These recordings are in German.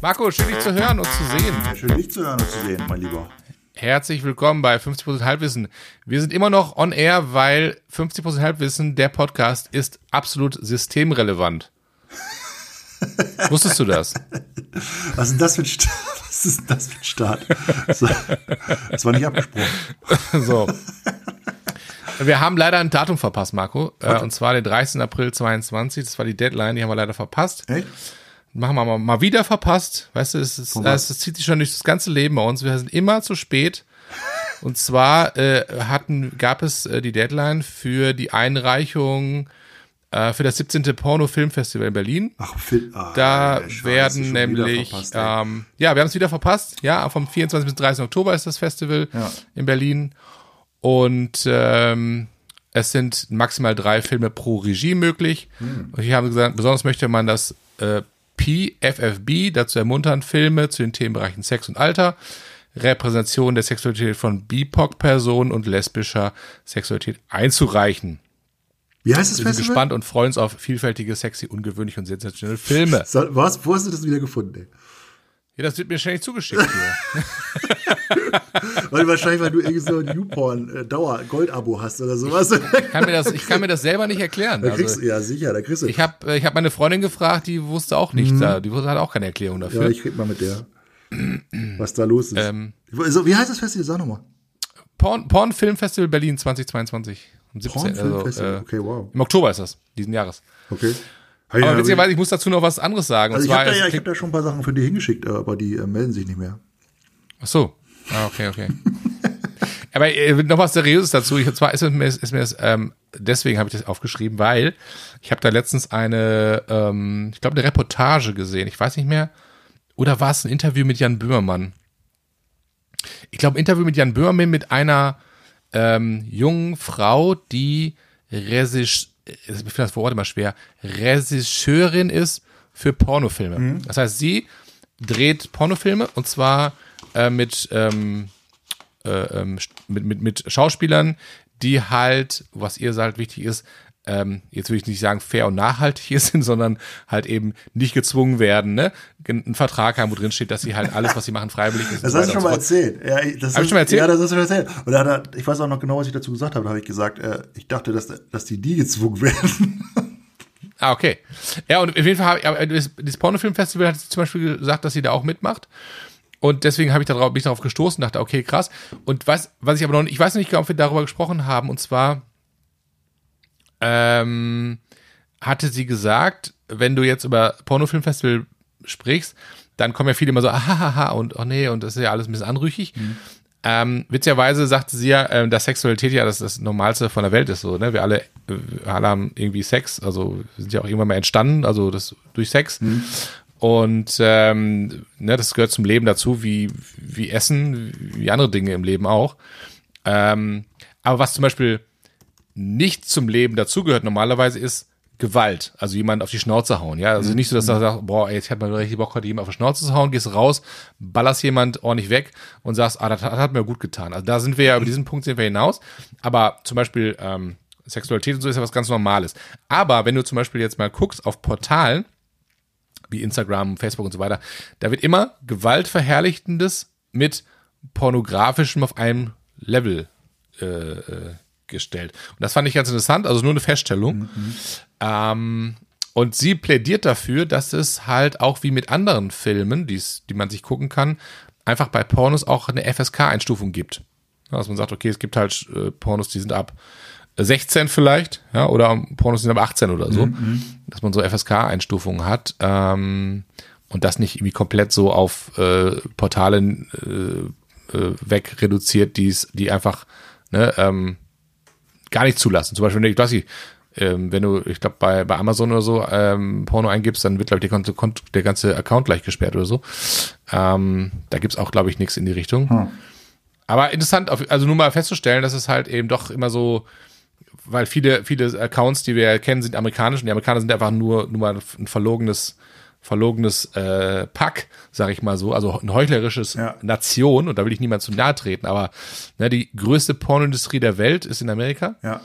Marco, schön dich zu hören und zu sehen. Ja, schön dich zu hören und zu sehen, mein Lieber. Herzlich willkommen bei 50% Halbwissen. Wir sind immer noch on air, weil 50% Halbwissen, der Podcast, ist absolut systemrelevant. Wusstest du das? Was ist denn das für ein Start? Was ist denn das für ein Start? Das war nicht abgesprochen. So. Wir haben leider ein Datum verpasst, Marco. Äh, und zwar den 30. April 22. Das war die Deadline, die haben wir leider verpasst. Echt? Machen wir mal, mal wieder verpasst. Weißt du, es, ist, es, zieht sich schon durch das ganze Leben bei uns. Wir sind immer zu spät. Und zwar äh, hatten, gab es äh, die Deadline für die Einreichung äh, für das 17. Porno-Filmfestival in Berlin. Ach, Phil, ah, Da du werden nämlich, ähm, ja, wir haben es wieder verpasst. Ja, vom 24 bis 30. Oktober ist das Festival Ja. in Berlin. Und ähm, es sind maximal drei Filme pro Regie möglich. Hm. Und hier haben sie gesagt, besonders möchte man das äh, PFFB dazu ermuntern, Filme zu den Themenbereichen Sex und Alter, Repräsentation der Sexualität von BIPOC-Personen und lesbischer Sexualität einzureichen. Wie heißt das Wir sind Festival? gespannt und freuen uns auf vielfältige, sexy, ungewöhnliche und sensationelle Filme. So, was, wo hast du das wieder gefunden? Ey? Ja, das wird mir ständig zugeschickt hier. Weil wahrscheinlich, weil du irgendwie so ein YouPorn-Dauer-Gold-Abo hast oder sowas. Ich kann mir das, ich kann mir das selber nicht erklären. Da kriegst Also, ja, sicher, da kriegst du. ich habe ich hab meine Freundin gefragt, die wusste auch nichts. da. Die hat auch keine Erklärung Mhm. ja, dafür. ich red mal mit der, was da los ist. Ähm. so, wie heißt das Festival? Sag nochmal. Porn, Porn Film Festival Berlin 2022. Am 17. Also, Pornfilmfestival. äh, okay, wow. Im Oktober ist das, diesen Jahres. Okay. Aber witzigerweise, ich muss dazu noch was anderes sagen. also ich habe da, ja, ich hab da schon ein paar Sachen für die hingeschickt, aber die äh, melden sich nicht mehr. ach so. Ah, okay, okay. Aber äh, noch was Seriöses dazu. Ich, und zwar ist mir, ist mir das, ähm, deswegen habe ich das aufgeschrieben, weil ich habe da letztens eine, ähm, ich glaube, eine Reportage gesehen. Ich weiß nicht mehr. Oder war es ein Interview mit Jan Böhmermann? Ich glaube, ein Interview mit Jan Böhmermann mit einer ähm, jungen Frau, die Regisseur, ich finde das Wort immer schwer, Regisseurin ist für Pornofilme. Das heißt, sie dreht Pornofilme und zwar äh, mit, ähm, äh, ähm, mit, mit, mit Schauspielern, die halt, was ihr sagt, wichtig ist, ähm, jetzt will ich nicht sagen fair und nachhaltig sind, sondern halt eben nicht gezwungen werden, ne? Einen Vertrag haben, wo drin steht, dass sie halt alles, was sie machen, freiwillig ist. Das hast du schon mal erzählt. Ja, ich- das ich ist- schon mal erzählt? Ja, das hast du schon erzählt. Und da hat er, ich weiß auch noch genau, was ich dazu gesagt habe. Da habe ich gesagt, äh, ich dachte, dass, dass die die gezwungen werden. Ah, okay. Ja, und auf jeden Fall habe ich, aber das, das Pornofilmfestival hat zum Beispiel gesagt, dass sie da auch mitmacht. Und deswegen habe ich darauf, bin ich darauf gestoßen, dachte, okay, krass. Und was, was ich aber noch nicht, ich weiß nicht genau, ob wir darüber gesprochen haben, und zwar ähm, hatte sie gesagt, wenn du jetzt über Pornofilmfestival sprichst, dann kommen ja viele immer so, ahaha, und oh nee, und das ist ja alles ein bisschen anrüchig. Ähm, witzigerweise sagte sie ja, ähm, dass Sexualität ja das, das Normalste von der Welt ist. So, ne? Wir alle, äh, alle haben irgendwie Sex, also wir sind ja auch irgendwann mal entstanden, also das durch Sex. Und ähm, ne, das gehört zum Leben dazu, wie, wie Essen, wie andere Dinge im Leben auch. Ähm, aber was zum Beispiel nicht zum Leben dazugehört normalerweise ist Gewalt, also jemand auf die Schnauze hauen, ja, also nicht so, dass er sagt, boah, ey, jetzt hat man richtig Bock, heute jemand auf die Schnauze zu hauen, gehst raus, ballerst jemand ordentlich weg und sagst, ah, das hat, hat mir gut getan. Also da sind wir ja, über diesen Punkt sind wir hinaus, aber zum Beispiel ähm, Sexualität und so ist ja was ganz Normales. Aber wenn du zum Beispiel jetzt mal guckst auf Portalen, wie Instagram, Facebook und so weiter, da wird immer Gewaltverherrlichtendes mit pornografischem auf einem Level äh, äh, gestellt. Und das fand ich ganz interessant, also nur eine Feststellung. Ähm, und sie plädiert dafür, dass es halt auch wie mit anderen Filmen, die's, die man sich gucken kann, einfach bei Pornos auch eine FSK-Einstufung gibt. Dass man sagt, okay, es gibt halt äh, Pornos, die sind ab 16 vielleicht, ja, oder Pornos sind ab 18 oder so, dass man so FSK-Einstufungen hat ähm, und das nicht irgendwie komplett so auf äh, Portale äh, äh, weg reduziert, die's, die einfach ne, ähm, gar nicht zulassen. Zum Beispiel, ich weiß nicht, ähm, wenn du, ich glaube, bei, bei Amazon oder so ähm, Porno eingibst, dann wird, glaube ich, der, der ganze Account gleich gesperrt oder so. Ähm, da gibt's auch, glaube ich, nichts in die Richtung. Aber interessant, auf- also nur mal festzustellen, dass es halt eben doch immer so, weil viele, viele Accounts, die wir kennen, sind amerikanisch und die Amerikaner sind einfach nur, nur mal ein verlogenes, verlogenes äh, Pack, sag ich mal so, also ein heuchlerisches Ja. Nation und da will ich niemand zu nahe treten, aber ne, die größte Pornoindustrie der Welt ist in Amerika Ja.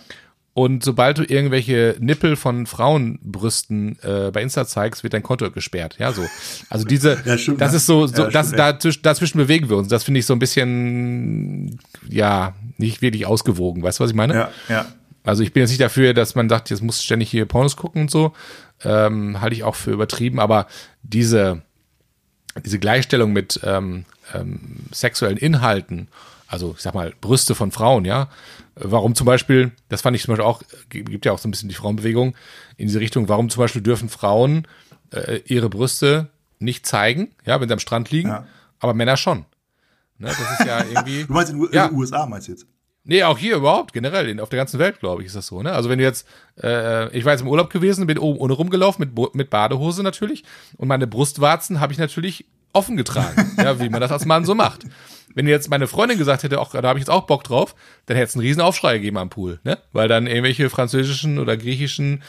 Und sobald du irgendwelche Nippel von Frauenbrüsten äh, bei Insta zeigst, wird dein Konto gesperrt. Ja, so. Also diese, Ja, stimmt, das ne? ist so, so Ja, das, stimmt, dazwischen, dazwischen bewegen wir uns. Das finde ich so ein bisschen, ja, nicht wirklich ausgewogen. Weißt du, was ich meine? Ja, ja. Also ich bin jetzt nicht dafür, dass man sagt, jetzt muss ständig hier Pornos gucken und so. Ähm, halte ich auch für übertrieben, aber diese, diese Gleichstellung mit ähm, ähm, sexuellen Inhalten, also ich sag mal, Brüste von Frauen, ja. Warum zum Beispiel, das fand ich zum Beispiel auch, gibt ja auch so ein bisschen die Frauenbewegung in diese Richtung, warum zum Beispiel dürfen Frauen äh, ihre Brüste nicht zeigen, ja, wenn sie am Strand liegen, Ja. aber Männer schon. Ne, das ist ja irgendwie. Du meinst in, U- in Ja. den USA, meinst du jetzt? Nee, auch hier überhaupt, generell, in, auf der ganzen Welt, glaube ich, ist das so. Ne? Also wenn du jetzt, äh, ich war jetzt im Urlaub gewesen, bin oben ohne rumgelaufen, mit, mit Badehose natürlich, und meine Brustwarzen habe ich natürlich offen getragen, ja, wie man das als Mann so macht. Wenn jetzt meine Freundin gesagt hätte, auch, da habe ich jetzt auch Bock drauf, dann hätte es einen riesen Aufschrei gegeben am Pool, ne? Weil dann irgendwelche französischen oder griechischen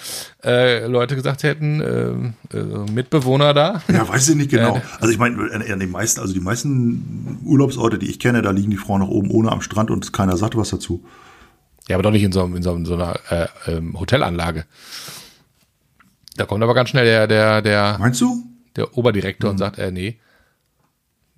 äh, Leute gesagt hätten, äh, äh, Mitbewohner da. Ja, weiß ich nicht genau. Ja. Also ich meine, an- an den meisten, also die meisten Urlaubsorte, die ich kenne, da liegen die Frauen noch oben ohne am Strand und keiner sagt was dazu. Ja, aber doch nicht in so, in so, in so einer äh, ähm, Hotelanlage. Da kommt aber ganz schnell der, der, der, Meinst du? der Oberdirektor Mhm. und sagt, äh, nee.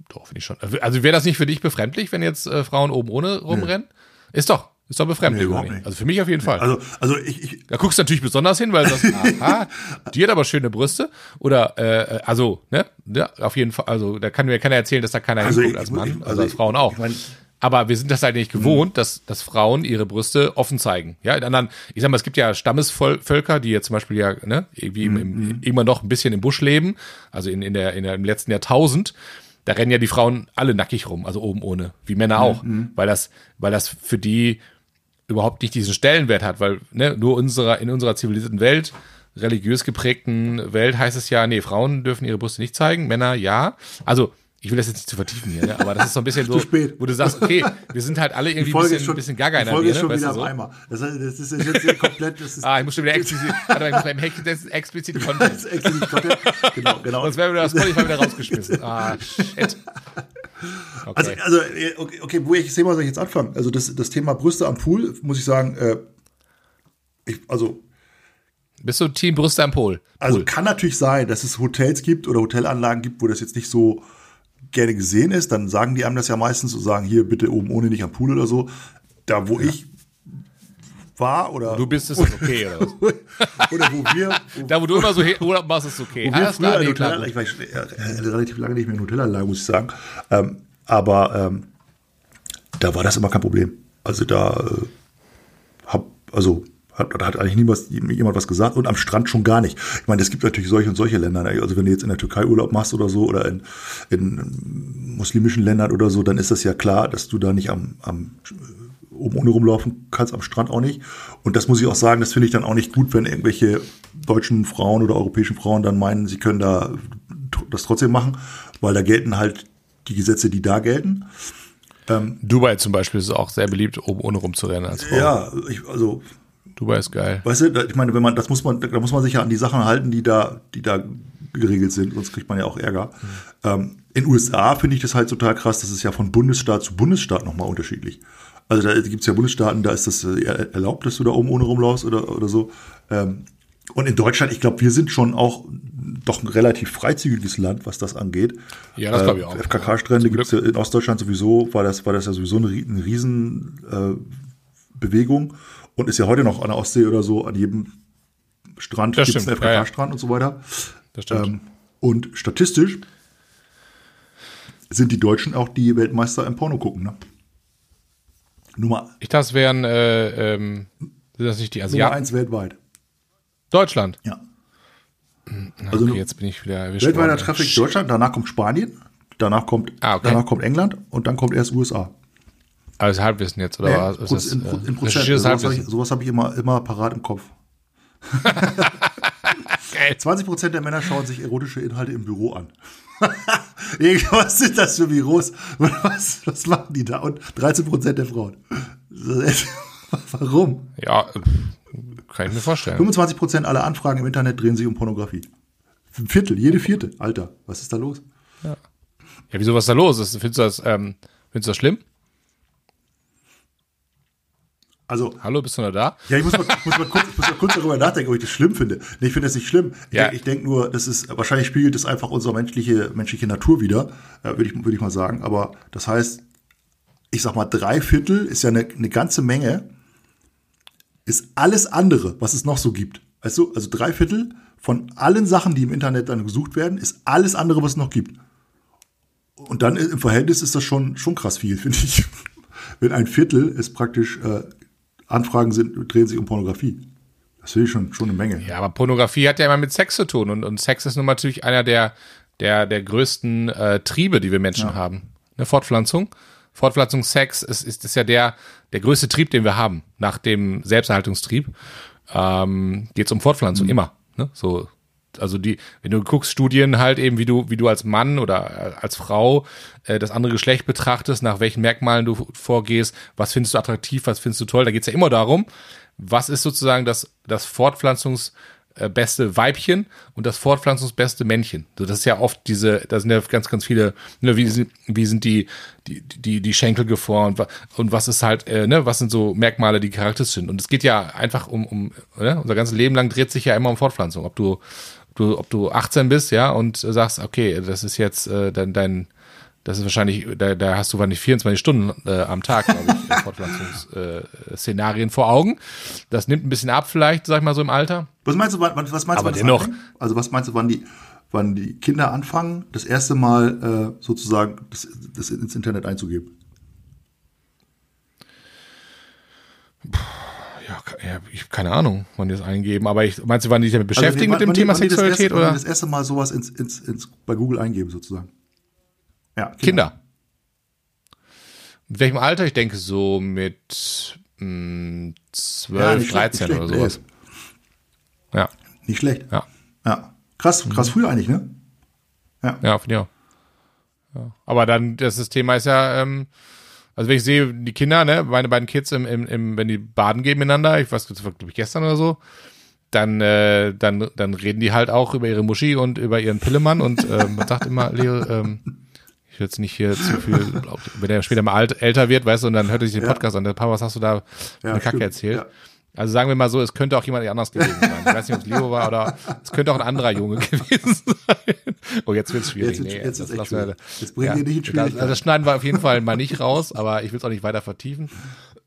Doch, finde ich schon. Also wäre das nicht für dich befremdlich, wenn jetzt äh, Frauen oben ohne rumrennen? Ist doch. Ist doch befremdlich. Nee. Also für mich auf jeden Fall. Also, also ich, ich da guckst du natürlich besonders hin, weil du sagst, aha, die hat aber schöne Brüste. Oder, äh, also, ne? Ja, auf jeden Fall. Also da kann mir keiner erzählen, dass da keiner Also hinguckt ich- als Mann. ich- also, also als Frauen auch. ich mein- aber wir sind das halt nicht gewohnt, dass, dass Frauen ihre Brüste offen zeigen. Ja, in anderen, ich sag mal, es gibt ja Stammesvölker, die jetzt zum Beispiel ja, ne, irgendwie im, im, immer noch ein bisschen im Busch leben, also in, in der, in der, im letzten Jahrtausend. Da rennen ja die Frauen alle nackig rum, also oben ohne, wie Männer auch, weil das, weil das für die überhaupt nicht diesen Stellenwert hat, weil ne, nur unserer, in unserer zivilisierten Welt, religiös geprägten Welt heißt es ja, nee, Frauen dürfen ihre Brüste nicht zeigen, Männer ja. Also, ich will das jetzt nicht zu vertiefen hier, ne? aber das ist so ein bisschen so, spät. wo du sagst, okay, wir sind halt alle irgendwie ein bisschen, schon, bisschen gaga in der Folge ist schon wieder du am so? Eimer. Das, heißt, das ist jetzt hier komplett, das ist, Ah, ich muss schon wieder explizit, warte mal, ich muss mal im Heck- das ist explizit Content. das ist nicht Content. Genau, genau. Sonst wäre wieder das Spotify wieder rausgeschmissen. Ah, shit. Also, Okay. also äh, okay, okay, wo ich Thema soll ich jetzt anfangen? Also das, das Thema Brüste am Pool, muss ich sagen, äh, ich, also, Bist du Team Brüste am Pol? also Pool. kann natürlich sein, dass es Hotels gibt oder Hotelanlagen gibt, wo das jetzt nicht so gerne gesehen ist. Dann sagen die einem das ja meistens und sagen, hier bitte oben ohne nicht am Pool oder so. Da, wo ich war oder, Du bist es okay, oder was? oder wo wir, wo Da, wo du immer so Urlaub machst, ist okay. Wo wir früher nee, klar. Ich war äh, relativ lange nicht mehr in Hotelanlagen, muss ich sagen. Ähm, aber ähm, da war das immer kein Problem. Also da äh, hab, also hat, da hat eigentlich niemals jemand was gesagt und am Strand schon gar nicht. Ich meine, es gibt natürlich solche und solche Länder. ne? Also wenn du jetzt in der Türkei Urlaub machst oder so oder in, in muslimischen Ländern oder so, dann ist das ja klar, dass du da nicht am, am oben ohne rumlaufen kannst, am Strand auch nicht. Und das muss ich auch sagen, das finde ich dann auch nicht gut, wenn irgendwelche deutschen Frauen oder europäischen Frauen dann meinen, sie können da das trotzdem machen, weil da gelten halt die Gesetze, die da gelten. Dubai zum Beispiel ist auch sehr beliebt, oben ohne rumzurennen als Frau. Ja, ich, also Dubai ist geil. Weißt du, ich meine, wenn man, das muss man, da muss man sich ja an die Sachen halten, die da, die da geregelt sind, sonst kriegt man ja auch Ärger. Ähm, in USA finde ich das halt total krass, das ist ja von Bundesstaat zu Bundesstaat nochmal unterschiedlich. Also da gibt es ja Bundesstaaten, da ist das äh, er- erlaubt, dass du da oben ohne rumlaufst oder, oder so. Ähm, und in Deutschland, ich glaube, wir sind schon auch doch ein relativ freizügiges Land, was das angeht. Ja, das glaube ich auch. FKK-Strände gibt es ja in Ostdeutschland sowieso, war das, war das ja sowieso eine, eine riesen äh, und ist ja heute noch an der Ostsee oder so, an jedem Strand Das gibt's einen stimmt, ja. FKK-Strand und so weiter. Das stimmt. Ähm, und statistisch sind die Deutschen auch die Weltmeister im Porno gucken. Ne? Nummer, ich dachte, es wären, äh, ähm, sind das nicht die Nummer Asiaten? eins weltweit. Deutschland. Ja. Also Also jetzt bin ich wieder erwischt. weltweiter worden. Traffic Deutschland, danach kommt Spanien, danach kommt, Ah, okay. danach kommt England und dann kommt erst USA. Also Halbwissen jetzt, oder Ja, was? Ist in, das, in, in äh, Prozent. recherchiertes Sowas habe ich, sowas hab ich immer, immer parat im Kopf. Geil. 20 Prozent der Männer schauen sich erotische Inhalte im Büro an. was sind das für Büros? Was, was machen die da? Und 13 Prozent der Frauen. Warum? Ja, kann ich mir vorstellen. 25 Prozent aller Anfragen im Internet drehen sich um Pornografie. Ein Viertel, jede vierte. Alter, was ist da los? Ja, wieso, was da los? Ist, findest, du das, ähm, findest du das schlimm? Also, Hallo, bist du noch da? ja, ich muss mal, muss mal, kurz, ich muss mal kurz darüber nachdenken, ob ich das schlimm finde. Nee, ich finde das nicht schlimm. Ich Ja. denk- Ich denke nur, das ist, wahrscheinlich spiegelt das einfach unsere menschliche, menschliche Natur wieder, äh, würde ich, würde ich mal sagen. Aber das heißt, ich sag mal, drei Viertel ist ja eine, eine ganze Menge, ist alles andere, was es noch so gibt. Weißt du, also drei Viertel von allen Sachen, die im Internet dann gesucht werden, ist alles andere, was es noch gibt. Und dann im Verhältnis ist das schon, schon krass viel, finde ich. Wenn ein Viertel ist praktisch, äh, Anfragen sind, drehen sich um Pornografie. Das finde ich schon, schon eine Menge. Ja, aber Pornografie hat ja immer mit Sex zu tun und, und Sex ist nun natürlich einer der, der, der größten äh, Triebe, die wir Menschen haben. Eine Fortpflanzung. Fortpflanzung, Sex ist, ist, ist ja der, der größte Trieb, den wir haben, nach dem Selbsterhaltungstrieb. Ähm, geht es um Fortpflanzung, immer. Ne? So, also die, wenn du guckst, Studien halt eben, wie du, wie du als Mann oder als Frau äh, das andere Geschlecht betrachtest, nach welchen Merkmalen du vorgehst, was findest du attraktiv, was findest du toll, da geht's ja immer darum, was ist sozusagen das, das Fortpflanzungs äh, Weibchen und das fortpflanzungsbeste Männchen. So, das ist ja oft diese, da sind ja ganz, ganz viele, ne, wie, sind- wie sind die, die, die, die Schenkel geformt und was ist halt, äh, ne, was sind so Merkmale, die charakteristisch sind. Und es geht ja einfach um, um ne, unser ganzes Leben lang dreht sich ja immer um Fortpflanzung. Ob du, du, ob du 18 bist, ja, und sagst, okay, das ist jetzt äh, dein, dein das ist wahrscheinlich, da, da hast du wahrscheinlich 24 Stunden äh, am Tag, glaube ich, Fortpflanzungsszenarien äh, Szenarien vor Augen. Das nimmt ein bisschen ab, vielleicht, sag ich mal so im Alter. Was meinst du, wann, wann- was meinst Aber du, dennoch. anfängt? Also was meinst du, wann die, wann die Kinder anfangen, das erste Mal äh, sozusagen das, das ins Internet einzugeben? Ke- ja ich habe keine Ahnung, wann die das eingeben, aber ich meinst du, wann die sich damit beschäftigen Also, mit dem Thema Sexualität oder das erste Mal sowas ins, ins, ins, bei Google eingeben sozusagen? Ja, Kinder? Mit welchem Alter? Ich denke so mit mh, 12, Ja, nicht schlecht, 13 nicht oder schlecht, sowas. Ja, Nicht schlecht. ja, Ja. Krass, krass früh eigentlich, ne? ja, finde ich auch. Ja. Aber dann, das, das Thema ist ja, ähm, also wenn ich sehe, die Kinder, ne, meine beiden Kids, im, im, im, wenn die baden gehen miteinander, ich weiß, das war, glaube ich, gestern oder so, dann, äh, dann, dann reden die halt auch über ihre Muschi und über ihren Pillemann und ähm, man sagt immer, Leo, ähm, ich will jetzt nicht hier zu viel, wenn er später mal alt, älter wird, weißt du, und dann hört er sich den Ja. Podcast an, der Papa, was hast du da Ja, eine Kacke stimmt. erzählt? Ja. Also sagen wir mal so, es könnte auch jemand anders gewesen sein. Ich weiß nicht, ob es Leo war oder es könnte auch ein anderer Junge gewesen sein. Oh, jetzt wird's schwierig. Jetzt wird's- nee, jetzt das lassen wir- schwierig. Jetzt bringen wir dich in das, Schwierigkeiten. also das schneiden wir auf jeden Fall mal nicht raus, aber ich will es auch nicht weiter vertiefen.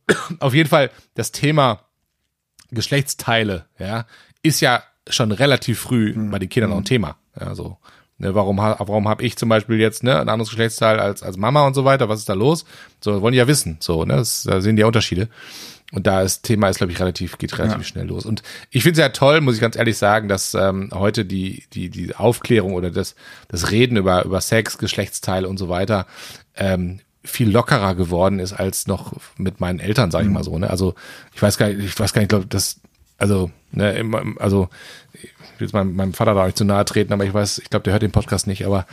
Auf jeden Fall, das Thema Geschlechtsteile, ja, ist ja schon relativ früh Mhm. bei den Kindern auch ein Thema. Ja, so. Ne, warum warum habe ich zum Beispiel jetzt ne, ein anderes Geschlechtsteil als, als Mama und so weiter? Was ist da los? So, wollen die ja wissen. So, ne, das, da sehen die ja Unterschiede. Und da ist Thema ist, glaube ich, relativ, geht relativ Ja. schnell los. Und ich finde es ja toll, muss ich ganz ehrlich sagen, dass ähm, heute die, die, die Aufklärung oder das, das Reden über, über Sex, Geschlechtsteile und so weiter ähm, viel lockerer geworden ist als noch mit meinen Eltern, sage ich mal so. Ne? Also ich weiß gar nicht, ich weiß gar nicht, glaube das, also, ne, immer, also ich will jetzt meinem, meinem Vater da nicht zu nahe treten, aber ich weiß, ich glaube, der hört den Podcast nicht, aber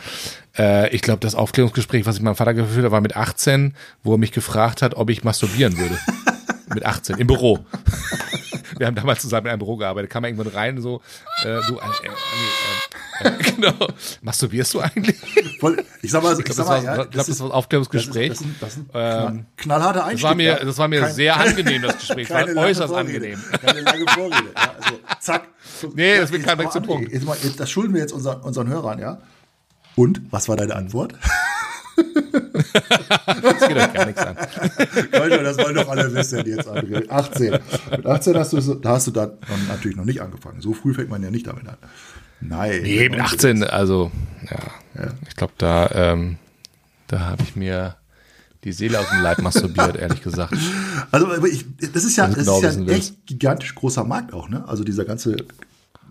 äh, ich glaube, das Aufklärungsgespräch, was ich meinem Vater geführt habe, war mit 18, wo er mich gefragt hat, ob ich masturbieren würde. mit 18, im Büro. Wir haben damals zusammen in einem Büro gearbeitet, kam er irgendwann rein, so, äh, du, äh, äh, äh, äh, genau, masturbierst du eigentlich? Voll, ich sag mal, ich, Ich sag glaube, das, war- ja, ich glaub, das ist- war ein Aufklärungsgespräch. Das ist, das ist ein Ähm, knall, knallharter Einstieg. Das war mir, das war mir Kein- sehr keine- angenehm, das Gespräch. War keine äußerst Vorrede. angenehm. Keine lange Vorrede. Ja, also, zack. Nee, das wird kein Weg zum Punkt. Jetzt mal, das schulden wir jetzt unseren, unseren Hörern, ja? Und, was war deine Antwort? Das geht euch gar nichts an. Leute, das wollen doch alle wissen jetzt, André. 18. Mit 18 hast du, da hast du dann natürlich noch nicht angefangen. So früh fängt man ja nicht damit an. Nein. Nee, mit 18, also, ja. Ja. Ich glaube, da, ähm, da habe ich mir die Seele aus dem Leib masturbiert, ehrlich gesagt. Also, ich, das ist ja, das genau ist ja ein willst. echt gigantisch großer Markt auch, ne? Also dieser ganze,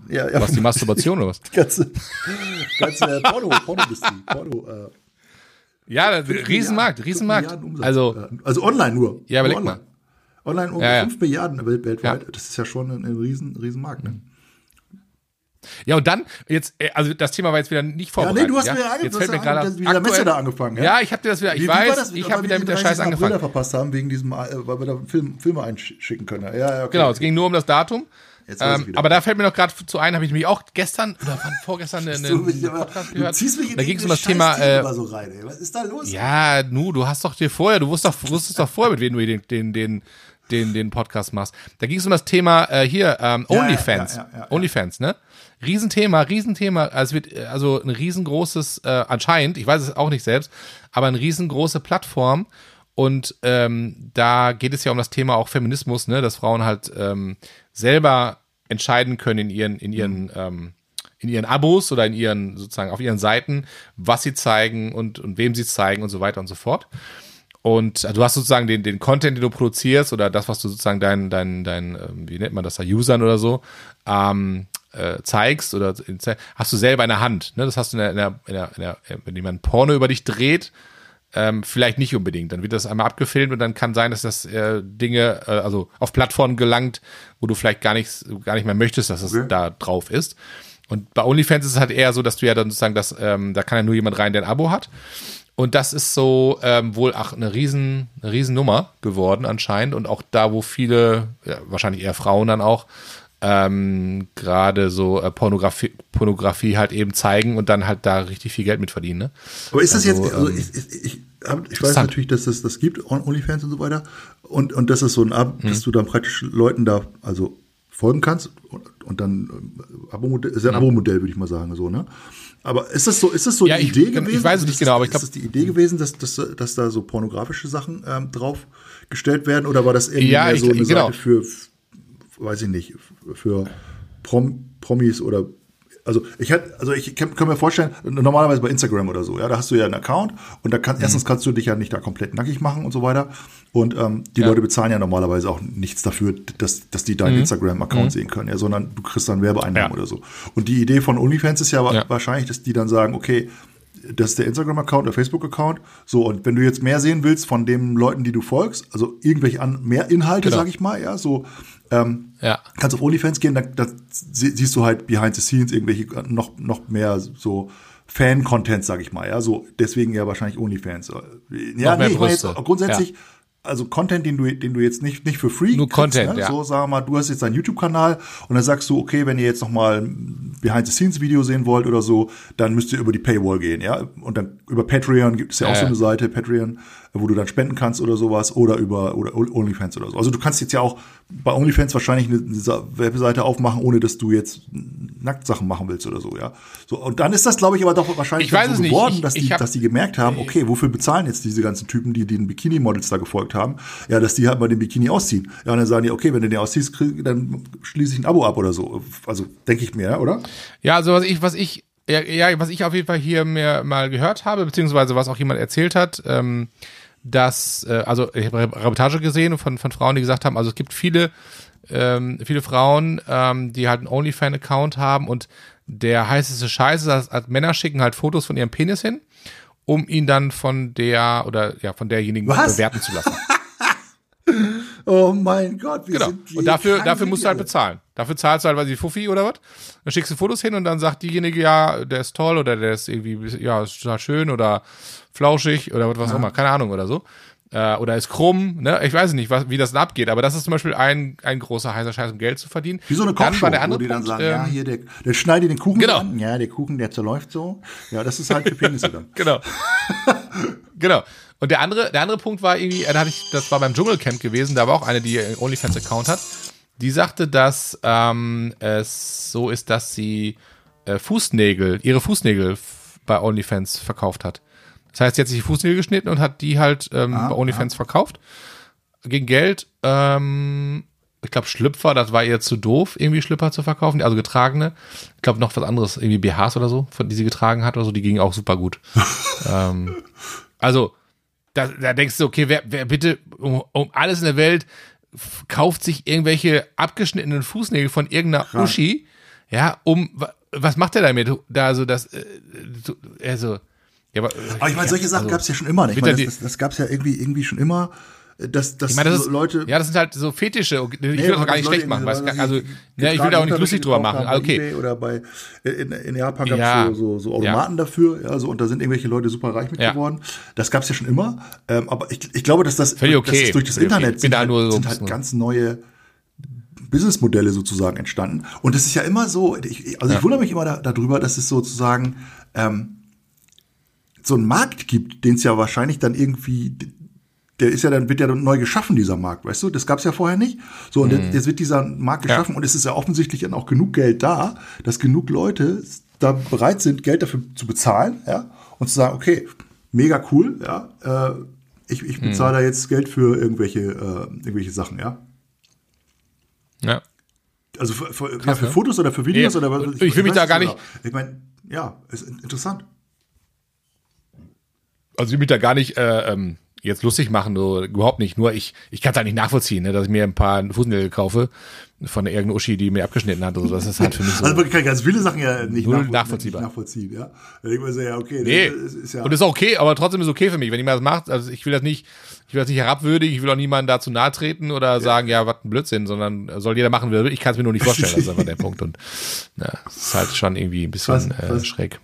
ja, ja, Was, die Masturbation oder was? die ganze, ganze Porno, Pornoindustrie, Porno, äh, Ja, Riesenmarkt, Milliarden- Riesenmarkt. Milliarden. Also, also online nur. Ja, überleg online. Online um Ja, ja. 5 Milliarden welt- weltweit. Ja. Das ist ja schon ein, ein riesen, riesen Markt, ne? ja, und dann, jetzt, äh, also das Thema war jetzt wieder nicht Ja, vorbereitet. nee, du hast mir Jetzt fällt mir gerade mit dieser Messe aktuell- da angefangen, ja? Ja, ich habe dir das wieder, ich Wie- wie weiß, das? ich habe wieder mit der 30. Scheiße April angefangen. da verpasst haben, wegen diesem, äh, weil wir da Film, Filme einschicken können. Ja, ja, okay. Genau, es ging nur um das Datum. Ähm, aber da fällt mir noch gerade zu ein, habe ich mich auch gestern oder vorgestern einen, Du, einen Podcast gehört. ziehst mich in da ging es um das Thema. Äh, so rein, ey. Was ist da los? ja, nu, du hast doch dir vorher, du wusstest doch, wusstest doch vorher, mit wem du den, den, den, den, den Podcast machst. Da ging es um das Thema äh, hier, ähm, Ja, OnlyFans. ja, ja, ja, ja. OnlyFans, ne? Riesenthema, Riesenthema. Also es wird äh, also ein riesengroßes, äh, anscheinend, ich weiß es auch nicht selbst, aber eine riesengroße Plattform. Und ähm, da geht es ja um das Thema auch Feminismus, ne, dass Frauen halt ähm, selber entscheiden können in ihren, in ihren, ähm, in ihren Abos oder in ihren, sozusagen auf ihren Seiten, was sie zeigen und, und wem sie zeigen und so weiter und so fort. Und äh, du hast sozusagen den, den Content, den du produzierst oder das, was du sozusagen deinen, deinen, deinen, ähm, wie nennt man das da, Usern oder so, ähm, äh, zeigst oder hast du selber in der Hand. Ne? Das hast du in der, in der, in der, in der wenn jemand Porno über dich dreht, ähm, vielleicht nicht unbedingt. Dann wird das einmal abgefilmt und dann kann sein, dass das äh, Dinge, äh, also auf Plattformen gelangt, wo du vielleicht gar nichts, gar nicht mehr möchtest, dass es Okay. da drauf ist. Und bei OnlyFans ist es halt eher so, dass du ja dann sozusagen das, ähm, da kann ja nur jemand rein, der ein Abo hat. Und das ist so ähm, wohl auch eine riesen, eine riesen Nummer geworden anscheinend. Und auch da, wo viele, ja, wahrscheinlich eher Frauen dann auch, ähm, gerade so äh, Pornografie, Pornografie halt eben zeigen und dann halt da richtig viel Geld mit verdienen. Ne? Aber ist das Also, jetzt, also ähm, ich, ich, ich, hab, ich weiß natürlich, dass es das gibt, On- OnlyFans und so weiter. Und, und das ist so ein Ab, Mhm. dass du dann praktisch Leuten da also folgen kannst und, und dann ähm, Abo-Modell, ist ja ein. Abo-Modell, würde ich mal sagen, so, ne? Aber ist das so, ist das so Ja, die ich- Idee ich gewesen? weiß es nicht genau, aber ich glaub- Ist das die Idee gewesen, dass, dass, dass da so pornografische Sachen ähm, drauf gestellt werden? Oder war das irgendwie Ja, ich- so eine genau. Seite für, weiß ich nicht, für Prom, Promis oder also ich hätte, also ich kann, kann mir vorstellen, normalerweise bei Instagram oder so, ja, da hast du ja einen Account und da kann, Mhm. erstens kannst du dich ja nicht da komplett nackig machen und so weiter. Und ähm, die Ja. Leute bezahlen ja normalerweise auch nichts dafür, dass, dass die deinen Mhm. Instagram-Account sehen können, ja, sondern du kriegst dann Werbeeinnahmen Ja. oder so. Und die Idee von OnlyFans ist ja, Ja. wahrscheinlich, dass die dann sagen, okay, das ist der Instagram-Account, der Facebook-Account. So, und wenn du jetzt mehr sehen willst von den Leuten, die du folgst, also irgendwelche an, mehr Inhalte, Genau. sag ich mal, ja, so, ähm, Ja. kannst auf OnlyFans gehen, da, da sie- siehst du halt behind the scenes irgendwelche noch, noch mehr so Fan-Content, sag ich mal, ja, so, deswegen ja wahrscheinlich OnlyFans. Ja, Noch mehr nee, ich meine jetzt grundsätzlich, also Content, den du, den du jetzt nicht, nicht für free Nur Content, ne? ja. So, sagen wir mal, du hast jetzt deinen YouTube-Kanal und dann sagst du, okay, wenn ihr jetzt noch mal ein Behind-the-Scenes-Video sehen wollt oder so, dann müsst ihr über die Paywall gehen, ja. Und dann über Patreon gibt es ja auch Ja, so ja. eine Seite, Patreon, wo du dann spenden kannst oder sowas oder über oder OnlyFans oder so. Also du kannst jetzt ja auch bei OnlyFans wahrscheinlich eine, eine Webseite aufmachen, ohne dass du jetzt Nacktsachen machen willst oder so, ja. So und dann ist das, glaube ich, aber doch wahrscheinlich Ich weiß so geworden, Ich- dass, die, ich hab- dass die gemerkt haben, okay, wofür bezahlen jetzt diese ganzen Typen, die den Bikini-Models da gefolgt haben, ja, dass die halt mal den Bikini ausziehen. Ja, und dann sagen die, okay, wenn du den ausziehst, krieg, dann schließe ich ein Abo ab oder so. Also denke ich mir, oder? Ja, also was ich, was ich, ja, ja, was ich auf jeden Fall hier mir mal gehört habe, beziehungsweise was auch jemand erzählt hat, ähm, dass, äh, also ich habe Reportage gesehen von, von Frauen, die gesagt haben, also es gibt viele, ähm, viele Frauen, ähm, die halt einen OnlyFan-Account haben und der heißeste Scheiß ist, dass dass Männer schicken halt Fotos von ihrem Penis hin, um ihn dann von der oder ja von derjenigen Was? bewerten zu lassen. Oh mein Gott, wir Genau. sind Und dafür, dafür musst du halt bezahlen. Dafür zahlst du halt, weiß ich, Fuffi oder was. Dann schickst du Fotos hin und dann sagt diejenige, ja, der ist toll oder der ist irgendwie, ja, ist schön oder flauschig oder was auch immer, keine Ahnung oder so. Äh, oder ist krumm, ne? Ich weiß nicht, was, wie das abgeht, aber das ist zum Beispiel ein, ein großer heißer Scheiß, um Geld zu verdienen. Wie so eine Dann Kochshow, der wo die dann Punkt, sagen, ähm, ja, hier, der, der schneidet den Kuchen Genau. an. Ja, der Kuchen, der zerläuft so. Ja, das ist halt für Penisse dann. Genau. genau. Und der andere, der andere Punkt war irgendwie, da hatte ich, das war beim Dschungelcamp gewesen, da war auch eine, die OnlyFans-Account hat. Die sagte, dass ähm, es so ist, dass sie äh, Fußnägel, ihre Fußnägel bei OnlyFans verkauft hat. Das heißt, sie hat sich die Fußnägel geschnitten und hat die halt ähm, Ah, bei OnlyFans verkauft. Gegen Geld. Ähm, ich glaube, Schlüpfer, das war ihr zu doof, irgendwie Schlüpfer zu verkaufen, also getragene. Ich glaube, noch was anderes, irgendwie BHs oder so, von die sie getragen hat oder so, die gingen auch super gut. ähm, also, da, da denkst du, okay, wer, wer bitte um, um alles in der Welt kauft sich irgendwelche abgeschnittenen Fußnägel von irgendeiner Uschi, ja, um, wa- was macht er damit? Da, also, das, äh, so- also, ja, aber, Aber ich meine, solche Sachen also, gab es ja schon immer. Ich meine, das, das, das gab es ja irgendwie, irgendwie schon immer, dass, dass Ich meine, das so ist, Leute. ja, das sind halt so Fetische. Ich will Nee, das gar nicht dass schlecht Leute machen. Irgendwie, also, ja, ich will da auch nicht lustig drüber haben, machen. bei Okay. Oder bei, in, in Japan gab es Ja. so, so, so Automaten dafür, ja, so, und da sind irgendwelche Leute super reich mit Ja. geworden. Das gab es ja schon immer. Ähm, aber ich, ich glaube, dass das, okay. dass das durch das Völlig okay. Internet bin sind, da halt, so sind halt ganz neue Businessmodelle sozusagen entstanden. Und es ist ja immer so, ich, also ich wundere mich immer da, darüber, dass es sozusagen ähm, so einen Markt gibt, den es ja wahrscheinlich dann irgendwie der ist ja dann, wird ja dann neu geschaffen, dieser Markt, weißt du? Das gab's ja vorher nicht. So, und jetzt, jetzt wird dieser Markt geschaffen und es ist ja offensichtlich dann auch genug Geld da, dass genug Leute da bereit sind, Geld dafür zu bezahlen, ja, und zu sagen, okay, mega cool, ja, äh, ich, ich bezahle da jetzt Geld für irgendwelche, äh, irgendwelche Sachen, ja. Ja. Also für, für, ja, für Fotos oder für Videos Nee, oder was? ich will mich da es gar genau. nicht- Ich meine, ja, ist in- interessant. Also ich will mich da gar nicht äh, ähm, jetzt lustig machen, so, überhaupt nicht. Nur ich, ich kann es halt nicht nachvollziehen, ne, dass ich mir ein paar Fußnägel kaufe von irgendeiner Uschi, die mir abgeschnitten hat. Also das ist halt für mich so. Also man kann ganz viele Sachen ja nicht, nachvoll- nachvollziehbar. nicht nachvollziehen, ja. Da denkt man so, ja, okay, Nee, das ist, ja. und ist auch okay, aber trotzdem ist okay für mich, wenn jemand das macht. Also ich will das nicht, ich will das nicht herabwürdigen, ich will auch niemandem dazu nahe treten oder sagen, ja, was ein Blödsinn, sondern soll jeder machen, wie er will. Ich kann es mir nur nicht vorstellen, das ist einfach der Punkt. Und ja, das ist halt schon irgendwie ein bisschen Was- äh, was- schräg.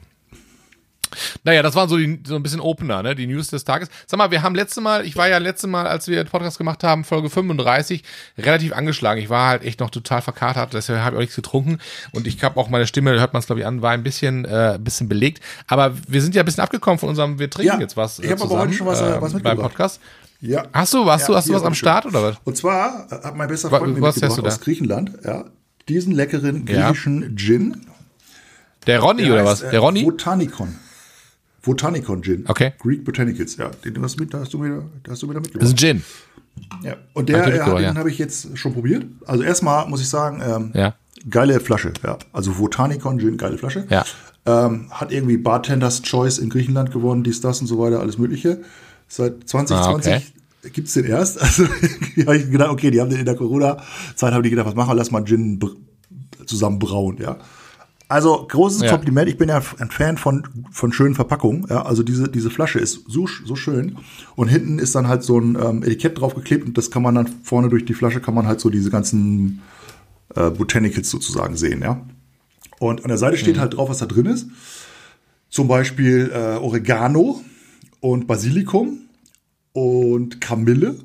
Naja, das waren so, die, so ein bisschen Opener, ne? Die News des Tages. Sag mal, wir haben letzte Mal, ich war ja letzte Mal, als wir den Podcast gemacht haben, Folge 35, relativ angeschlagen. Ich war halt echt noch total verkatert, deshalb habe ich auch nichts getrunken. Und ich habe auch meine Stimme, hört man es glaube ich an, war ein bisschen, äh, ein bisschen belegt. Aber wir sind ja ein bisschen abgekommen von unserem, wir trinken Ja, jetzt was. ich hab aber heute schon was, äh, was beim mitgebracht. Podcast. ja. Hast du, hast du, Ja, hast du was am. Start oder was? Und zwar äh, hat mein bester Freund mir was mitgebracht du da? aus Griechenland, ja, diesen leckeren Ja. griechischen Gin. Der Ronny Der oder was? äh, Der Ronny? Botanicon. Botanicon Gin. Okay. Greek Botanicals, ja. Den hast du, mit, da hast du mir, da hast du mir da Das ist mitgebracht. ein Gin. Ja. Und der, er äh, mitgebracht, den ja. habe ich jetzt schon probiert. Also erstmal muss ich sagen, ähm, Ja. geile Flasche, ja. Also Botanicon Gin, geile Flasche. Ja. Ähm, hat irgendwie Bartenders Choice in Griechenland gewonnen, dies, das und so weiter, alles Mögliche. Seit 2020 Ah, okay. gibt's den erst. Also habe ich gedacht, okay, die haben den in der Corona-Zeit, haben die gedacht, was machen wir, lass mal Gin br- zusammen brauen, ja. Also großes Ja. Kompliment. Ich bin ja ein Fan von, von schönen Verpackungen. Ja, also diese, diese Flasche ist so, so schön. Und hinten ist dann halt so ein ähm, Etikett draufgeklebt und das kann man dann vorne durch die Flasche kann man halt so diese ganzen äh, Botanicals sozusagen sehen, ja. Und an der Seite steht halt drauf, was da drin ist. Zum Beispiel äh, Oregano und Basilikum und Kamille.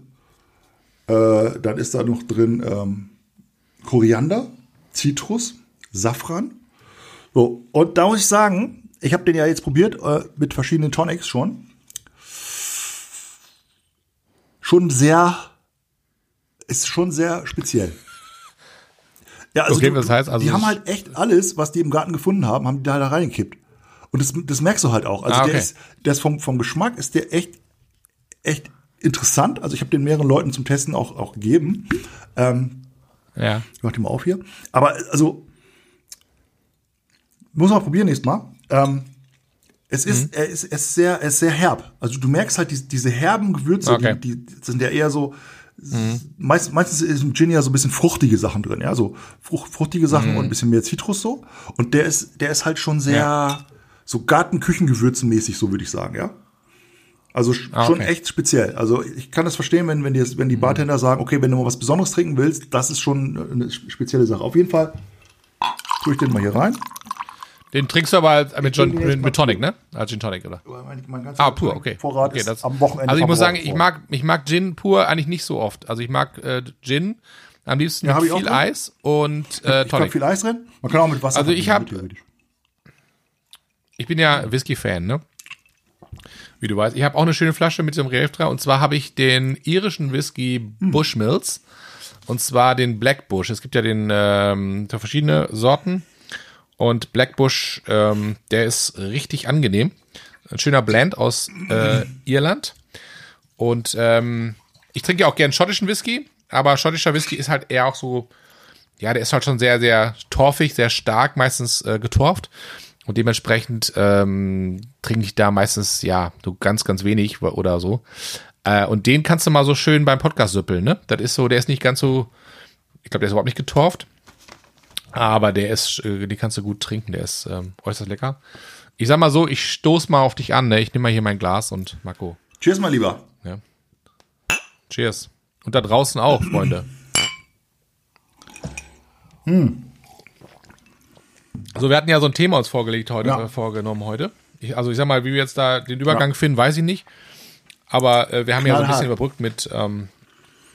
Äh, dann ist da noch drin ähm, Koriander, Zitrus, Safran. So, und da muss ich sagen, ich habe den ja jetzt probiert äh, mit verschiedenen Tonics schon. Schon sehr, ist schon sehr speziell. Ja, also Okay, du, das heißt also- die haben halt echt alles, was die im Garten gefunden haben, haben die da, da reingekippt. Und das, das merkst du halt auch. Also Ah, okay. der ist, der ist vom, vom Geschmack ist der echt, echt interessant. Also ich habe den mehreren Leuten zum Testen auch, auch gegeben. Ähm, Ja. ich mach den mal auf hier. Aber also, muss man probieren nächstes Mal. Ähm, es Mhm. ist, er ist, er ist sehr, er ist sehr herb. Also du merkst halt die, diese herben Gewürze, Okay. Mhm. die, die sind ja eher so, meist, meistens ist im Gin ja so ein bisschen fruchtige Sachen drin, ja, so frucht, fruchtige Sachen und ein bisschen mehr Zitrus so. Und der ist, der ist halt schon sehr, Mhm. Ja. so Gartenküchengewürzenmäßig, so würde ich sagen, ja. Also Ah, schon okay. echt speziell. Also ich kann das verstehen, wenn, wenn, die, wenn die Bartender sagen, okay, wenn du mal was Besonderes trinken willst, das ist schon eine spezielle Sache. Auf jeden Fall tue ich den mal hier rein. Den trinkst du aber als, mit, John, mit, mit Tonic, ne? Als Gin Tonic, oder? Ah, pur, okay. Vorrat okay ist das, am Wochenende Also ich muss sagen, ich mag, ich mag Gin pur eigentlich nicht so oft. Also ich mag äh, Gin am liebsten Ja, mit ich viel. Eis und äh, Ich habe Tonic. viel Eis drin. Man kann auch mit Wasser Also ich verbinden, hab- theoretisch. Ich bin ja Whisky-Fan, ne? Wie du weißt. Ich habe auch eine schöne Flasche mit dem Relief dran. Und zwar habe ich den irischen Whisky Hm. Bushmills. Und zwar den Black Bush. Es gibt ja den ähm, verschiedene Sorten. Und Black Bush, ähm, der ist richtig angenehm. Ein schöner Blend aus äh, Irland. Und ähm, ich trinke ja auch gern schottischen Whisky. Aber schottischer Whisky ist halt eher auch so, ja, der ist halt schon sehr, sehr torfig, sehr stark, meistens äh, getorft. Und dementsprechend ähm, trinke ich da meistens, ja, so ganz, ganz wenig oder so. Äh, und den kannst du mal so schön beim Podcast süppeln, ne? Das ist so, der ist nicht ganz so, ich glaube, der ist überhaupt nicht getorft. Aber der ist, äh, den kannst du gut trinken, der ist ähm, äußerst lecker. Ich sag mal so, ich stoß mal auf dich an, ne? Ich nehme mal hier mein Glas und Marco. Cheers, mein Lieber. Ja. Cheers. Und da draußen auch, Freunde. Also wir hatten ja so ein Thema uns vorgelegt heute, Ja. äh, vorgenommen heute. Ich, also ich sag mal, wie wir jetzt da den Übergang finden, weiß ich nicht. Aber äh, wir haben ja so ein Knallhart. bisschen überbrückt mit, ähm,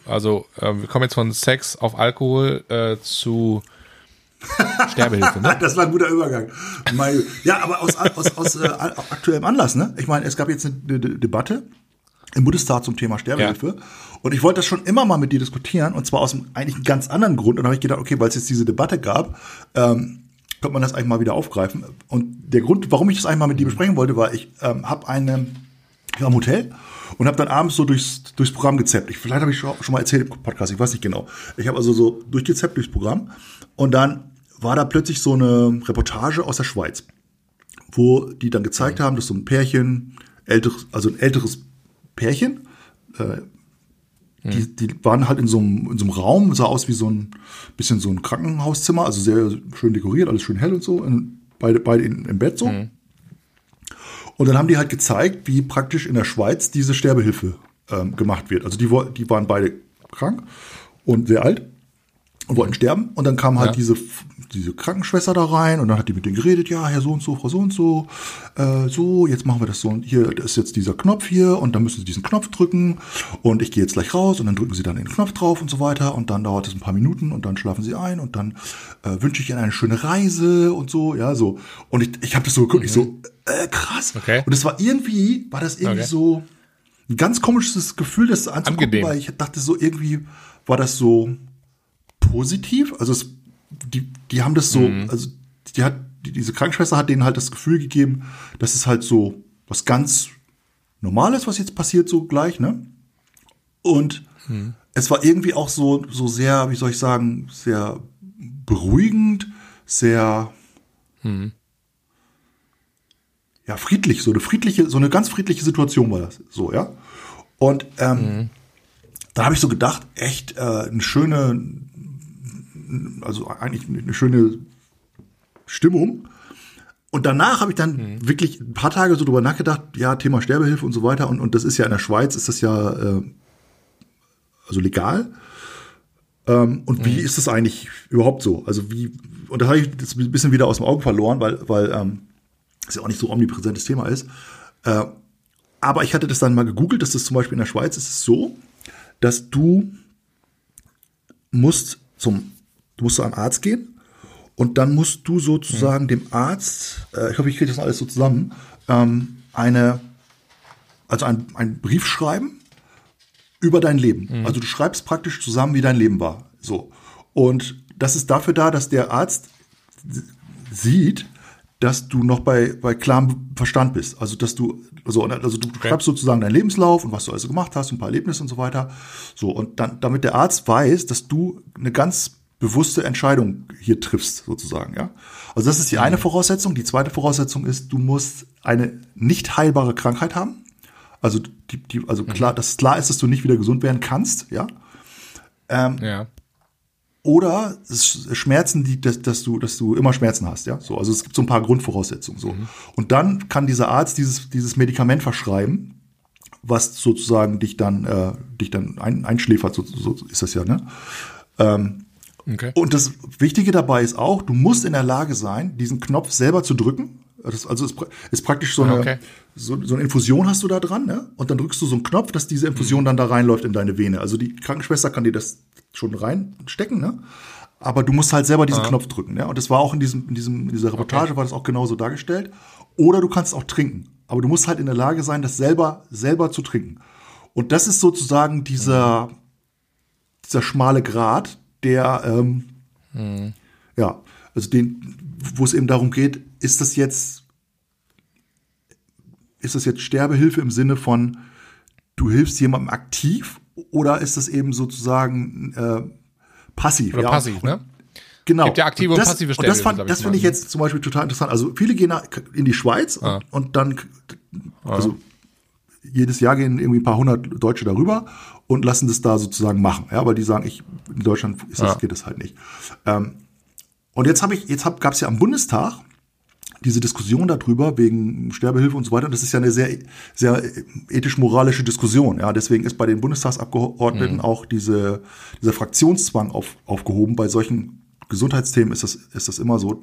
also äh, wir kommen jetzt von Sex auf Alkohol äh, zu Sterbehilfe, ne? Das war ein guter Übergang. Ja, aber aus, aus, aus äh, aktuellem Anlass, ne? Ich meine, es gab jetzt eine, eine Debatte im Bundestag zum Thema Sterbehilfe. Ja. Und ich wollte das schon immer mal mit dir diskutieren, und zwar aus einem eigentlich einem ganz anderen Grund. Und dann habe ich gedacht, okay, weil es jetzt diese Debatte gab, ähm, könnte man das eigentlich mal wieder aufgreifen. Und der Grund, warum ich das einmal mit dir besprechen wollte, war, ich ähm, habe eine, ich war im Hotel und habe dann abends so durchs, durchs Programm gezappt. Ich, vielleicht habe ich schon, schon mal erzählt im Podcast, ich weiß nicht genau. Ich habe also so durchgezappt durchs Programm und dann war da plötzlich so eine Reportage aus der Schweiz, wo die dann gezeigt haben, dass so ein Pärchen, älteres, also ein älteres Pärchen, äh, die, die waren halt in so, einem, in so einem Raum, sah aus wie so ein bisschen so ein Krankenhauszimmer, also sehr schön dekoriert, alles schön hell und so, in, beide, beide in, im Bett so. Mhm. Und dann haben die halt gezeigt, wie praktisch in der Schweiz diese Sterbehilfe ähm, gemacht wird. Also die, die waren beide krank und sehr alt und wollten sterben. Und dann kam halt ja. diese, diese Krankenschwester da rein und dann hat die mit denen geredet, ja, Herr so und so, Frau so und so, äh, so, jetzt machen wir das so und hier ist jetzt dieser Knopf hier und dann müssen Sie diesen Knopf drücken und ich gehe jetzt gleich raus und dann drücken Sie dann den Knopf drauf und so weiter und dann dauert es ein paar Minuten und dann schlafen Sie ein und dann äh, wünsche ich Ihnen eine schöne Reise und so, ja, so. Und ich, ich habe das so geguckt, mhm. ich so, äh, krass. Okay. Und es war irgendwie, war das irgendwie okay. so ein ganz komisches Gefühl, das anzugucken, Angenehm. weil ich dachte so irgendwie, war das so, positiv. Also es, die, die haben das so, mhm. also die hat, die, diese Krankenschwester hat denen halt das Gefühl gegeben, dass es halt so was ganz Normales, was jetzt passiert, so gleich, ne? Und mhm. es war irgendwie auch so, so sehr, wie soll ich sagen, sehr beruhigend, sehr, mhm. ja, friedlich, so eine friedliche, so eine ganz friedliche Situation war das, so, ja. Und ähm, mhm. da habe ich so gedacht, echt äh, eine schöne, also eigentlich eine schöne Stimmung. Und danach habe ich dann mhm. wirklich ein paar Tage so drüber nachgedacht, ja, Thema Sterbehilfe und so weiter. Und, und das ist ja in der Schweiz, ist das ja äh, also legal. Ähm, und mhm. wie ist das eigentlich überhaupt so? Also wie, und da habe ich das ein bisschen wieder aus dem Auge verloren, weil, weil ähm, es ja auch nicht so omnipräsentes Thema ist. Äh, aber ich hatte das dann mal gegoogelt, dass das zum Beispiel in der Schweiz ist es so, dass du musst zum Du musst zu einem Arzt gehen und dann musst du sozusagen mhm. dem Arzt, äh, ich hoffe, ich kriege das alles so zusammen, ähm, eine, also ein, einen Brief schreiben über dein Leben. Mhm. Also du schreibst praktisch zusammen, wie dein Leben war. So. Und das ist dafür da, dass der Arzt sieht, dass du noch bei, bei klarem Verstand bist. Also, dass du, also, also du okay. schreibst sozusagen deinen Lebenslauf und was du also gemacht hast, ein paar Erlebnisse und so weiter. So, und dann, damit der Arzt weiß, dass du eine ganz bewusste Entscheidung hier triffst, sozusagen, ja. Also das ist die eine Voraussetzung. Die zweite Voraussetzung ist, du musst eine nicht heilbare Krankheit haben. Also, die, die, also mhm. klar, dass klar ist, dass du nicht wieder gesund werden kannst, ja. Ähm, ja. Oder Schmerzen, die, dass, dass, du, dass du immer Schmerzen hast, ja. So, also es gibt so ein paar Grundvoraussetzungen. So. Mhm. Und dann kann dieser Arzt dieses, dieses Medikament verschreiben, was sozusagen dich dann, äh, dich dann ein, einschläfert, so, so ist das ja, ne? Ähm, Okay. Und das Wichtige dabei ist auch, du musst in der Lage sein, diesen Knopf selber zu drücken. Das, also ist, ist praktisch so eine, okay. so, so, eine Infusion hast du da dran, ne? Und dann drückst du so einen Knopf, dass diese Infusion mhm. dann da reinläuft in deine Vene. Also die Krankenschwester kann dir das schon reinstecken, ne? Aber du musst halt selber diesen ah. Knopf drücken, ne? Und das war auch in diesem, in diesem, in dieser Reportage okay. war das auch genauso dargestellt. Oder du kannst auch trinken. Aber du musst halt in der Lage sein, das selber, selber zu trinken. Und das ist sozusagen dieser, mhm. dieser schmale Grat, der, ähm, mhm. ja, also den, wo es eben darum geht, ist das jetzt, ist das jetzt Sterbehilfe im Sinne von, du hilfst jemandem aktiv oder ist das eben sozusagen äh, passiv? Oder ja? passiv, ne? Genau. Gibt ja aktive und, das, und passive Sterbehilfe. Und das, das finde ich jetzt zum Beispiel total interessant. Also viele gehen in die Schweiz ah. und, und, dann, also ah jedes Jahr gehen irgendwie ein paar hundert Deutsche darüber und lassen das da sozusagen machen. Ja, weil die sagen, ich, in Deutschland ist das, ja. geht das halt nicht. Ähm, und jetzt habe ich, jetzt hab, gab es ja am Bundestag diese Diskussion darüber wegen Sterbehilfe und so weiter. Und das ist ja eine sehr, sehr ethisch-moralische Diskussion. Ja, deswegen ist bei den Bundestagsabgeordneten mhm. auch diese, dieser Fraktionszwang auf, aufgehoben. Bei solchen Gesundheitsthemen ist das, ist das immer so.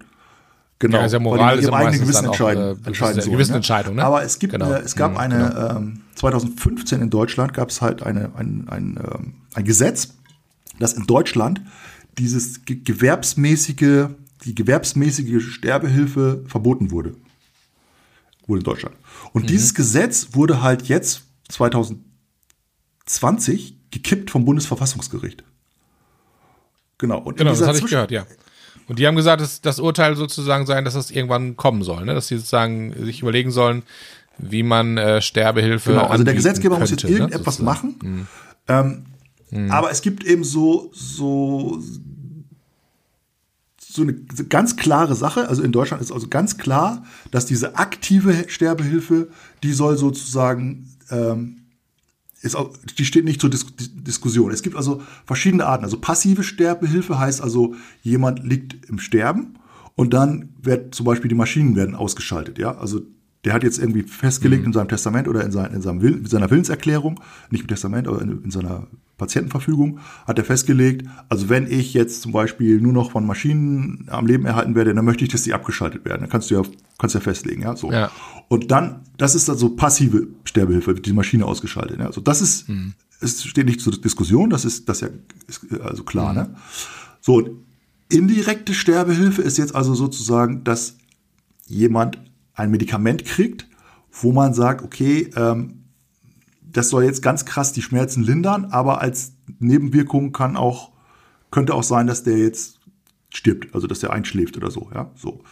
Genau, ja, ist ja Moral, weil die eigene Gewissen entscheiden, auch, äh, entscheiden so, Gewissen Entscheidung, ne? Aber es gibt, genau. äh, es gab mhm, eine, genau. ähm, 2015 in Deutschland gab es halt eine, ein, ein, ähm, ein Gesetz, das in Deutschland dieses gewerbsmäßige, die gewerbsmäßige Sterbehilfe verboten wurde. Wurde in Deutschland. Und mhm. dieses Gesetz wurde halt jetzt 2000 20 gekippt vom Bundesverfassungsgericht. Genau. Und genau, das hatte ich gehört, ja. Und die haben gesagt, dass das Urteil sozusagen sein, dass das irgendwann kommen soll, ne? dass sie sozusagen sich überlegen sollen, wie man äh, Sterbehilfe. Genau, also der Gesetzgeber könnte, muss jetzt ne, irgendetwas ne? machen. Mhm. Ähm, mhm. Aber es gibt eben so, so, so eine ganz klare Sache. Also in Deutschland ist also ganz klar, dass diese aktive Sterbehilfe, die soll sozusagen ähm, ist auch, die steht nicht zur Dis Diskussion. Es gibt also verschiedene Arten. Also passive Sterbehilfe heißt also, jemand liegt im Sterben und dann wird zum Beispiel die Maschinen werden ausgeschaltet. Ja, also der hat jetzt irgendwie festgelegt mhm. in seinem Testament oder in, sein, in, seinem Will, in seiner Willenserklärung, nicht im Testament, aber in, in, seiner Patientenverfügung, hat er festgelegt, also wenn ich jetzt zum Beispiel nur noch von Maschinen am Leben erhalten werde, dann möchte ich, dass die abgeschaltet werden. Dann kannst du ja, kannst ja festlegen, ja, so. Ja. Und dann, das ist also passive Sterbehilfe, die Maschine ausgeschaltet. Ja. Also das ist, mhm. es steht nicht zur Diskussion, das ist, das ja, ist also klar, mhm. ne? So, indirekte Sterbehilfe ist jetzt also sozusagen, dass jemand ein Medikament kriegt, wo man sagt, okay, ähm, das soll jetzt ganz krass die Schmerzen lindern, aber als Nebenwirkung kann auch, könnte auch sein, dass der jetzt stirbt, also dass der einschläft oder so, ja, so.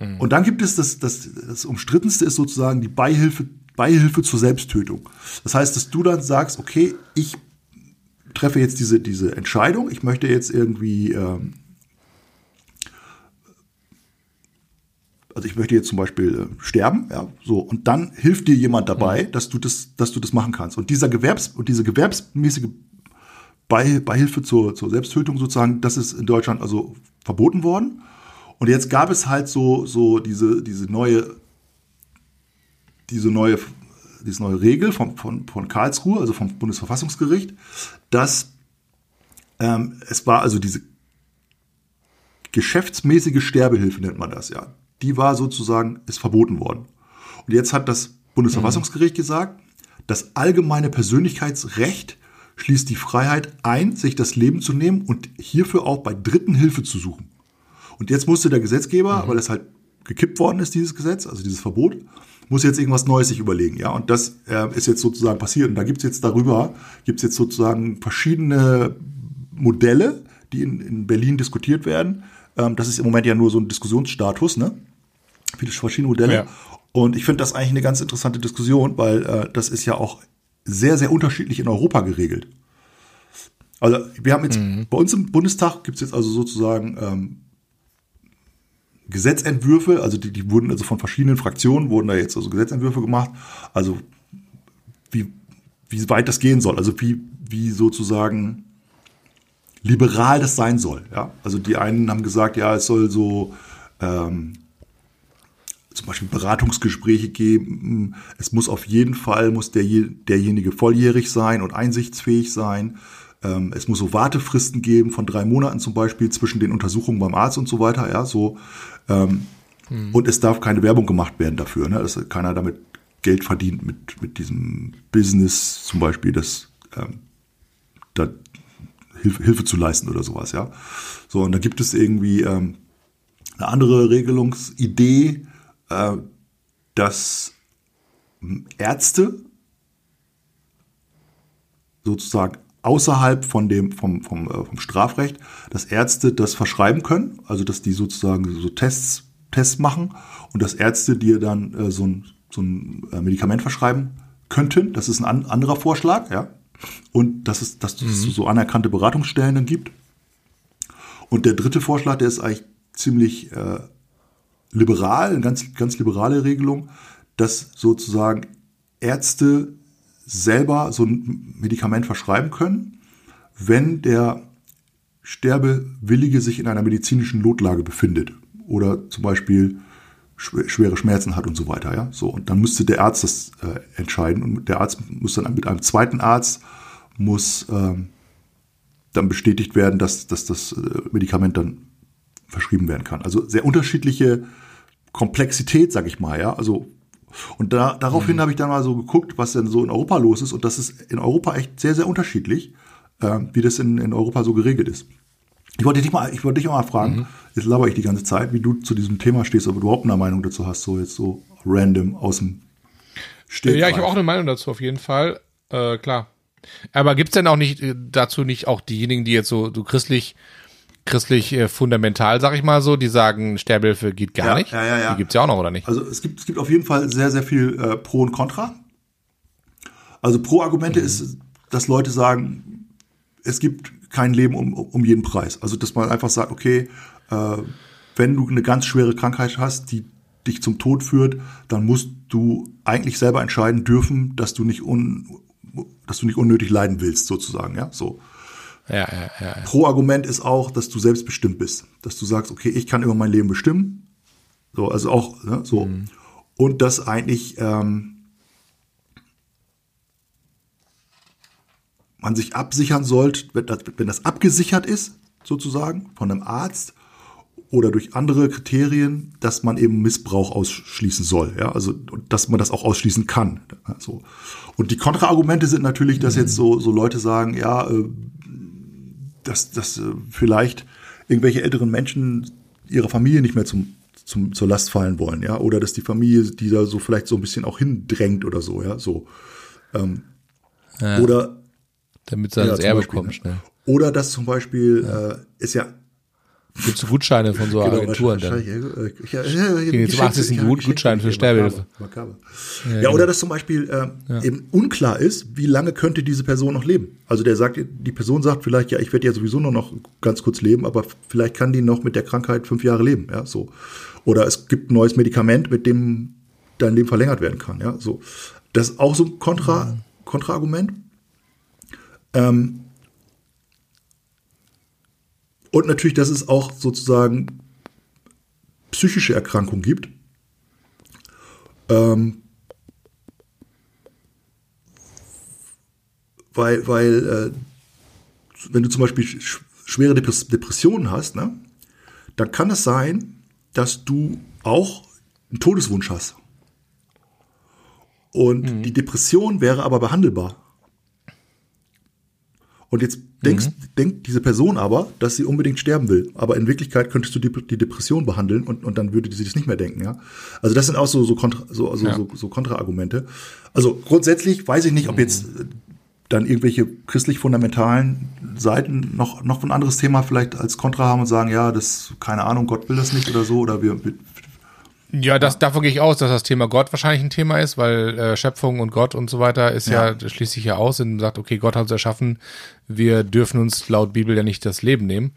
Mhm. Und dann gibt es das, das, das umstrittenste ist sozusagen die Beihilfe, Beihilfe zur Selbsttötung. Das heißt, dass du dann sagst, okay, ich treffe jetzt diese, diese Entscheidung, ich möchte jetzt irgendwie ähm, also ich möchte jetzt zum Beispiel äh, sterben, ja, so, und dann hilft dir jemand dabei, mhm. dass du das, dass du das machen kannst. Und dieser Gewerbs, und diese gewerbsmäßige Bei, Beihilfe zur, zur Selbsttötung sozusagen, das ist in Deutschland also verboten worden. Und jetzt gab es halt so, so diese, diese neue, diese neue, diese neue Regel von, von, von Karlsruhe, also vom Bundesverfassungsgericht, dass ähm, es war also diese geschäftsmäßige Sterbehilfe nennt man das ja die war sozusagen, ist verboten worden. Und jetzt hat das Bundesverfassungsgericht mhm. gesagt, das allgemeine Persönlichkeitsrecht schließt die Freiheit ein, sich das Leben zu nehmen und hierfür auch bei Dritten Hilfe zu suchen. Und jetzt musste der Gesetzgeber, mhm. weil es halt gekippt worden ist, dieses Gesetz, also dieses Verbot, muss jetzt irgendwas Neues sich überlegen, ja. Und das äh, ist jetzt sozusagen passiert. Und da gibt's jetzt darüber, gibt's jetzt sozusagen verschiedene Modelle, die in, in Berlin diskutiert werden. Ähm, das ist im Moment ja nur so ein Diskussionsstatus, ne? Viele verschiedene Modelle. Ja. Und ich finde das eigentlich eine ganz interessante Diskussion, weil äh, das ist ja auch sehr, sehr unterschiedlich in Europa geregelt. Also wir haben jetzt mhm. bei uns im Bundestag gibt es jetzt also sozusagen ähm, Gesetzentwürfe, also die, die wurden also von verschiedenen Fraktionen wurden da jetzt also Gesetzentwürfe gemacht, also wie, wie weit das gehen soll, also wie, wie sozusagen liberal das sein soll. Ja? Also die einen haben gesagt, ja, es soll so ähm, zum Beispiel Beratungsgespräche geben. Es muss auf jeden Fall, muss der, derjenige volljährig sein und einsichtsfähig sein. Ähm, es muss so Wartefristen geben von drei Monaten zum Beispiel zwischen den Untersuchungen beim Arzt und so weiter. Ja, so. Ähm, hm. Und es darf keine Werbung gemacht werden dafür, ne? dass keiner damit Geld verdient mit, mit diesem Business zum Beispiel, das ähm, da Hilfe, Hilfe zu leisten oder sowas, ja. So, und da gibt es irgendwie ähm, eine andere Regelungsidee, äh, dass Ärzte sozusagen außerhalb von dem, vom, vom, äh, vom Strafrecht, dass Ärzte das verschreiben können, also dass die sozusagen so Tests, Tests machen und dass Ärzte dir dann äh, so ein, so ein äh, Medikament verschreiben könnten. Das ist ein an, anderer Vorschlag, ja. Und dass es, dass mhm. es so anerkannte Beratungsstellen dann gibt. Und der dritte Vorschlag, der ist eigentlich ziemlich äh, liberal, eine ganz, ganz liberale Regelung, dass sozusagen Ärzte selber so ein Medikament verschreiben können, wenn der Sterbewillige sich in einer medizinischen Notlage befindet oder zum Beispiel schwere Schmerzen hat und so weiter, ja. So, und dann müsste der Arzt das äh, entscheiden und der Arzt muss dann mit einem zweiten Arzt muss ähm, dann bestätigt werden, dass, dass das äh, Medikament dann verschrieben werden kann. Also sehr unterschiedliche Komplexität, sag ich mal, ja. Also und da, daraufhin mhm. habe ich dann mal so geguckt, was denn so in Europa los ist. Und das ist in Europa echt sehr, sehr unterschiedlich, äh, wie das in, in Europa so geregelt ist. Ich wollte dich mal, ich wollte dich mal fragen, mhm. jetzt laber ich die ganze Zeit, wie du zu diesem Thema stehst, ob du überhaupt eine Meinung dazu hast, so jetzt so random aus dem Stegreif. Ja, ich habe auch eine Meinung dazu auf jeden Fall. Äh, klar, Aber gibt's denn auch nicht äh, dazu nicht auch diejenigen, die jetzt so, so christlich, christlich äh, fundamental, sag ich mal so, die sagen, Sterbehilfe geht gar Ja, nicht? ja, ja, ja. Die gibt's ja auch noch, oder nicht? Also es gibt, es gibt auf jeden Fall sehr, sehr viel äh, Pro und Contra. Also Pro-Argumente ist, dass Leute sagen, es gibt kein Leben um, um jeden Preis. Also dass man einfach sagt, okay, äh, wenn du eine ganz schwere Krankheit hast, die dich zum Tod führt, dann musst du eigentlich selber entscheiden dürfen, dass du nicht un, dass du nicht unnötig leiden willst, sozusagen, ja, so. Ja, ja, ja. ja. Pro-Argument ist auch, dass du selbstbestimmt bist. Dass du sagst, okay, ich kann über mein Leben bestimmen. So, also auch, ne, so. Und dass eigentlich ähm, man sich absichern sollte, wenn das, wenn das abgesichert ist, sozusagen, von einem Arzt oder durch andere Kriterien, dass man eben Missbrauch ausschließen soll. Ja, also, dass man das auch ausschließen kann. So. Und die Kontraargumente sind natürlich, dass jetzt so, so Leute sagen, ja, äh, dass, dass äh, vielleicht irgendwelche älteren Menschen ihrer Familie nicht mehr zum, zum, zur Last fallen wollen, ja, oder dass die Familie die da so vielleicht so ein bisschen auch hindrängt oder so, ja, so. Ähm, Ja. Oder Damit sie ans Erbe kommen ne? schnell. Oder dass zum Beispiel äh, ist ja Gibt's so Gutscheine von so Agenturen dann? äh, ich- ja, ja, jetzt zum 80. Gut- Gutschein für Sterbehilfe. Makaber. Ja, oder dass zum Beispiel äh, eben unklar ist, wie lange könnte diese Person noch leben. Also der sagt, die Person sagt vielleicht, ja, ich werde ja sowieso nur noch ganz kurz leben, aber vielleicht kann die noch mit der Krankheit fünf Jahre leben, ja, so. Oder es gibt ein neues Medikament, mit dem dein Leben verlängert werden kann, ja, so. Das ist auch so ein Kontra, Kontraargument. Ähm, und natürlich, dass es auch sozusagen psychische Erkrankungen gibt. Ähm, weil, weil äh, wenn du zum Beispiel sch schwere Depress Depressionen hast, ne, dann kann es sein, dass du auch einen Todeswunsch hast. Und die Depression wäre aber behandelbar. Und jetzt denkst, denkt diese Person aber, dass sie unbedingt sterben will. Aber in Wirklichkeit könntest du die, die Depression behandeln und, und dann würde sie das nicht mehr denken, ja. Also das sind auch so, so, Kontra, so, so, Ja. so, so Kontraargumente. Also grundsätzlich weiß ich nicht, ob jetzt äh, dann irgendwelche christlich-fundamentalen Seiten noch, noch ein anderes Thema vielleicht als Kontra haben und sagen, ja, das, keine Ahnung, Gott will das nicht oder so, oder wir Ja, das, davon gehe ich aus, dass das Thema Gott wahrscheinlich ein Thema ist, weil äh, Schöpfung und Gott und so weiter ist ja, Ja. das schließt sich ja aus und sagt, okay, Gott hat uns erschaffen, wir dürfen uns laut Bibel ja nicht das Leben nehmen.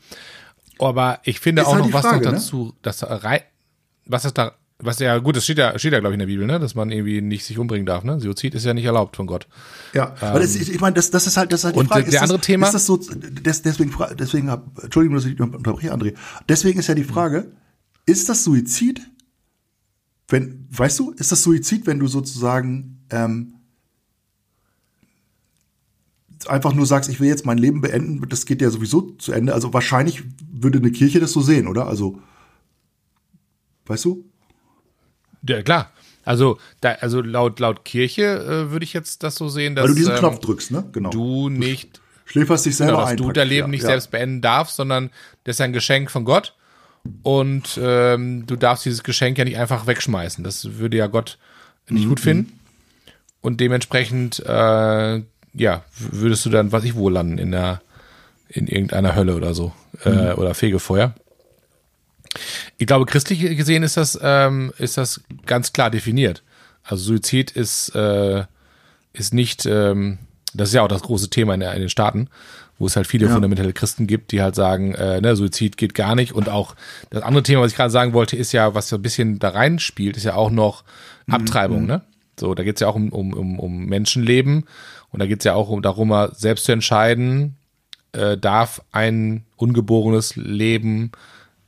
Aber ich finde Ist auch halt noch was Frage, noch ne? dazu, dass rei was ist da, was ja, gut, das steht ja, steht ja, glaube ich, in der Bibel, ne, dass man irgendwie nicht sich umbringen darf, ne? Suizid ist ja nicht erlaubt von Gott. Ja, aber das, ich, meine, das, das ist halt, das ist halt die Und Frage. der ist andere das, Thema- Ist das so, des, deswegen, deswegen, Entschuldigung, dass ich unterbreche, André. Deswegen ist ja die Frage, ist das Suizid, wenn, weißt du, ist das Suizid, wenn du sozusagen ähm, einfach nur sagst, ich will jetzt mein Leben beenden, das geht ja sowieso zu Ende. Also wahrscheinlich würde eine Kirche das so sehen, oder? Also, weißt du? Ja, klar. Also, da, also laut, laut Kirche äh, würde ich jetzt das so sehen, dass Weil du diesen ähm, Knopf drückst, ne? Genau. du nicht schläferst dich selber Genau, dass ein. du praktisch, dein Leben ja, nicht ja. selbst beenden darfst, sondern das ist ein Geschenk von Gott. Und ähm, du darfst dieses Geschenk ja nicht einfach wegschmeißen. Das würde ja Gott nicht Mhm. gut finden. Und dementsprechend, äh, ja, würdest du dann, was ich wo landen, in der, in irgendeiner Hölle oder so. Mhm. Äh, oder Fegefeuer. Ich glaube, christlich gesehen ist das, ähm, ist das ganz klar definiert. Also Suizid ist, äh, ist nicht, ähm, das ist ja auch das große Thema in, der, in den Staaten, wo es halt viele Ja. fundamentale Christen gibt, die halt sagen, äh, ne, Suizid geht gar nicht. Und auch das andere Thema, was ich gerade sagen wollte, ist ja, was so ein bisschen da reinspielt, ist ja auch noch Abtreibung, ne? So, da geht's ja auch um, um, um, um Menschenleben und da geht's ja auch um darum, selbst zu entscheiden, äh, darf ein ungeborenes Leben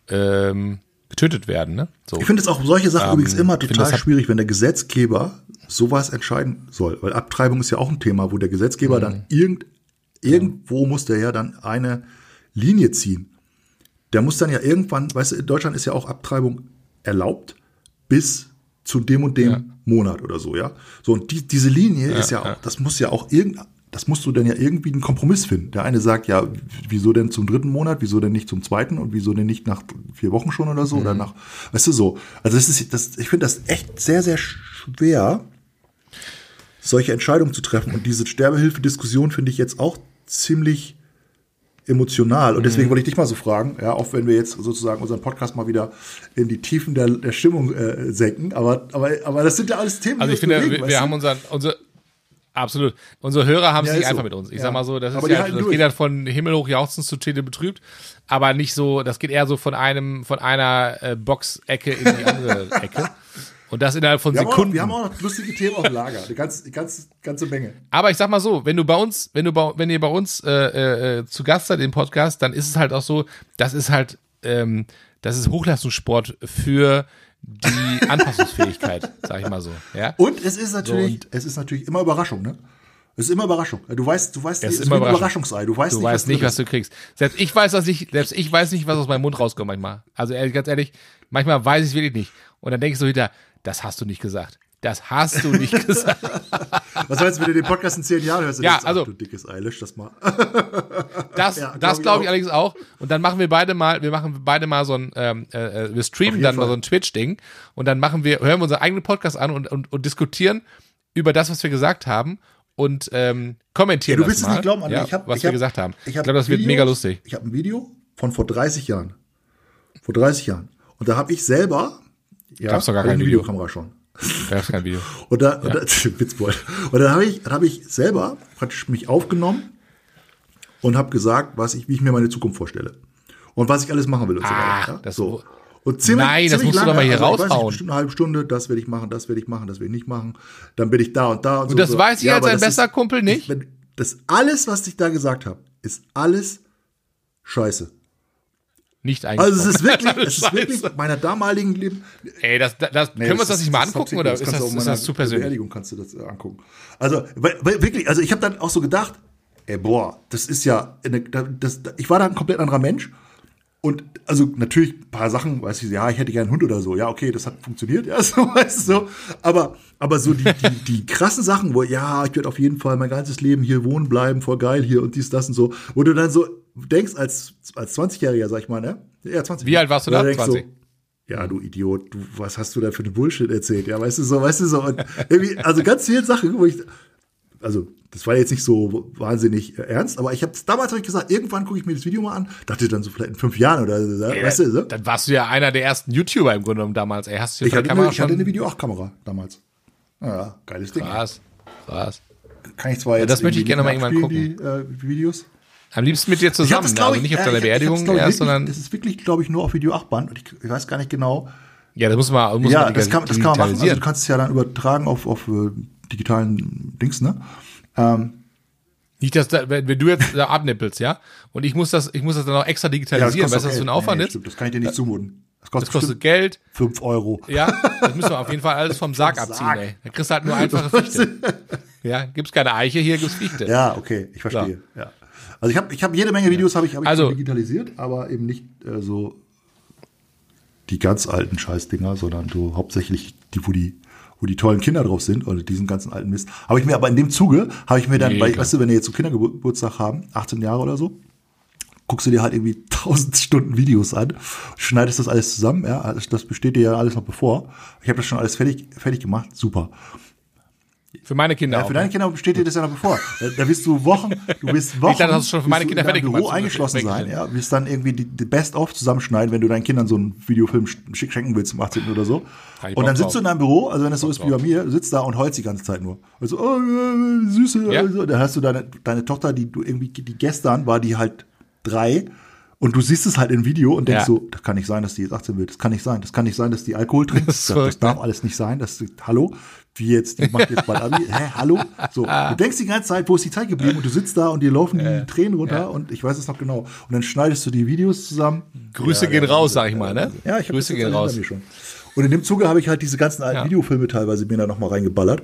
ähm, getötet werden, ne? So. Ich finde es auch solche Sachen Ähm, übrigens immer total schwierig, wenn der Gesetzgeber sowas entscheiden soll. Weil Abtreibung ist ja auch ein Thema, wo der Gesetzgeber Mhm. dann irgend, irgendwo muss der ja dann eine Linie ziehen. Der muss dann ja irgendwann, weißt du, in Deutschland ist ja auch Abtreibung erlaubt bis zu dem und dem Ja. Monat oder so, ja. So, und die, diese Linie ist ja auch, ja. das muss ja auch irgend, das musst du dann ja irgendwie einen Kompromiss finden. Der eine sagt, ja, wieso denn zum dritten Monat, wieso denn nicht zum zweiten und wieso denn nicht nach vier Wochen schon oder so Mhm. oder nach, weißt du so. Also das ist, das, ich finde das echt sehr, sehr schwer. solche Entscheidungen zu treffen. Und diese Sterbehilfe-Diskussion finde ich jetzt auch ziemlich emotional. Und deswegen mhm. wollte ich dich mal so fragen, ja, auch wenn wir jetzt sozusagen unseren Podcast mal wieder in die Tiefen der, der Stimmung äh, senken, aber, aber, aber das sind ja alles Themen. Also ich finde, bewegen, wir, wir haben unseren, unser, Absolut. Unsere Hörer haben ja, es nicht einfach so. mit uns. Ich ja. sag mal so, das ist ja, das geht dann von himmelhoch jauchzend zu Tete betrübt, aber nicht so, das geht eher so von einem, von einer äh, Box-Ecke in die andere Ecke. Und das innerhalb von wir Sekunden. Haben auch, wir haben auch noch lustige Themen auf Lager. Eine ganze, ganze, ganze Menge. Aber ich sag mal so, wenn du bei uns, wenn du bei, wenn ihr bei uns äh, äh, äh, zu Gast seid im Podcast, dann ist es halt auch so, das ist halt, ähm, das ist Hochleistungssport für die Anpassungsfähigkeit, sag ich mal so. Ja? Und es ist natürlich, so, es ist natürlich immer Überraschung, ne? Es ist immer Überraschung. Du weißt, du weißt, es ist immer ein Überraschungsei. Du weißt, du nicht, weißt was nicht, was du kriegst. Selbst ich weiß, was ich, selbst ich weiß nicht, was aus meinem Mund rauskommt manchmal. Also ganz ehrlich, manchmal weiß ich es wirklich nicht. Und dann denke ich so wieder, das hast du nicht gesagt. Das hast du nicht gesagt. Was du, wenn du den Podcast in zehn Jahren hörst? Ja, also. du dickes Eilish, das mal. das, ja, das glaube ich, allerdings auch. Und dann machen wir beide mal, wir machen beide mal so ein, ähm, äh, äh wir streamen dann Fall. mal so ein Twitch-Ding und dann machen wir, hören wir unseren eigenen Podcast an und, und, und diskutieren über das, was wir gesagt haben und ähm, kommentieren ja, du willst es nicht glauben, André. ja, ich hab, was ich wir hab, gesagt haben. Ich, ich glaube, das Videos, wird mega lustig. Ich habe ein Video von vor 30 Jahren. Vor 30 Jahren. Und da habe ich selber ja, Gab's doch gar keine Video. Videokamera schon. Gab's kein Video. und da, ja. und da Witzbold. Und dann habe ich, habe ich selber praktisch mich aufgenommen und habe gesagt, was ich, wie ich mir meine Zukunft vorstelle und was ich alles machen will und so ah, weiter. Das so. Und ziemlich, Nein, das musst lange, du doch mal hier also, raushauen. Nicht, eine halbe Stunde, das werde ich machen, das werde ich machen, das werde ich nicht machen. Dann bin ich da und da und, und so. das so. weiß ich ja, als ein bester Kumpel nicht. Ich, das alles, was ich da gesagt habe, ist alles Scheiße. Nicht eigentlich. Also es ist wirklich, es ist wirklich meiner damaligen Leben. Ey, das, das, das nee, können wir uns das nicht mal angucken oder ist das, ist das zu persönlich? Beerdigung kannst du das äh, angucken. Also wirklich, also ich habe dann auch so gedacht, ey, boah, das ist ja, eine, das, ich war da ein komplett anderer Mensch. Und also natürlich ein paar Sachen, weiß ich, ja, ich hätte gern einen Hund oder so. Ja, okay, das hat funktioniert, ja, so, weißt du so. Aber, aber so die, die, die krassen Sachen, wo, ja, ich werde auf jeden Fall mein ganzes Leben hier wohnen bleiben, voll geil hier und dies, das und so, wo du dann so denkst, als, als 20-Jähriger, sag ich mal, ne? Ja, 20. Wie alt warst du da? 20. So, ja, du Idiot, du, was hast du da für eine Bullshit erzählt? Ja, weißt du so, weißt du so. Und irgendwie, also ganz viele Sachen, wo ich, also das war jetzt nicht so wahnsinnig äh, ernst, aber ich habe damals hab ich gesagt, irgendwann gucke ich mir das Video mal an, dachte dann so vielleicht in fünf Jahren oder so, ey, weißt du so? Dann warst du ja einer der ersten YouTuber im Grunde genommen damals. Ey, hast du ich, hatte Kamera eine, ich hatte eine Video 8 Kamera damals. Ja, geiles Ding. Krass, krass. Kann ich zwar jetzt ja, das möchte ich gerne mal irgendwann gucken. Die, äh, Videos. Am liebsten mit dir zusammen, das, also nicht auf deiner Beerdigung erst, wirklich, sondern. Das ist wirklich, glaube ich, nur auf Video 8 Band und ich, ich, weiß gar nicht genau. Ja, das muss man, muss ja, man das kann, das kann man machen. Also du kannst es ja dann übertragen auf, auf uh, digitalen Dings, ne? Ähm, nicht, dass da, wenn du jetzt da abnippelst, ja, und ich muss das, ich muss das dann auch extra digitalisieren, ja, weißt du, was für ein Aufwand nee, ist? Stimmt, das kann ich dir nicht zumuten. Das kostet, das kostet Geld. Fünf Euro. Ja, das müssen wir auf jeden Fall alles vom Sarg abziehen, Sarg. ey. Da kriegst du halt nur einfache Fichte. ja, gibt's keine Eiche, hier gibt's Fichte. Ja, okay, ich verstehe. Ja. ja. Also ich habe ich hab jede Menge Videos habe ich, hab ich also, digitalisiert, aber eben nicht äh, so die ganz alten Scheißdinger, sondern so hauptsächlich die, wo die wo die tollen Kinder drauf sind oder diesen ganzen alten Mist. Habe ich mir aber in dem Zuge, habe ich mir dann, nee, weißt du, wenn die jetzt so Kindergeburtstag haben, 18 Jahre oder so, guckst du dir halt irgendwie 1000 Stunden Videos an, schneidest das alles zusammen, ja, das besteht dir ja alles noch bevor. Ich habe das schon alles fertig, fertig gemacht, super. Für meine Kinder ja, Für deine Kinder steht dir das ja noch bevor. Da, da wirst du Wochen, du wirst Wochen. Ich dachte, das ist schon für meine Kinder fertig gemacht. Büro eingeschlossen sein, ja. Wirst dann irgendwie die, die Best-of zusammenschneiden, wenn du deinen Kindern so einen Videofilm schick schenken willst zum 18. oder so. Und dann sitzt du in deinem Büro, also wenn es so ist wie bei mir, sitzt da und heulst die ganze Zeit nur. Also, oh, süße, ja. also, dann hast du deine, deine Tochter, die du irgendwie, die gestern war die halt drei und du siehst es halt im Video und denkst ja. so, das kann nicht sein, dass die jetzt 18 wird. Das kann nicht sein. Das kann nicht sein, dass die Alkohol trinkt. Das, das, das darf alles nicht sein. Das, hallo? Wie jetzt, die macht jetzt bald Abi. Hä, hallo? So. Du denkst die ganze Zeit, wo ist die Zeit geblieben? Und du sitzt da und dir laufen die Tränen runter ja. und ich weiß es noch genau. Und dann schneidest du die Videos zusammen. Grüße ja, gehen raus, sag ich mal, ne? Ja, ich Grüße gehen raus. Schon. Und in dem Zuge habe ich halt diese ganzen alten Videofilme teilweise mir da nochmal reingeballert.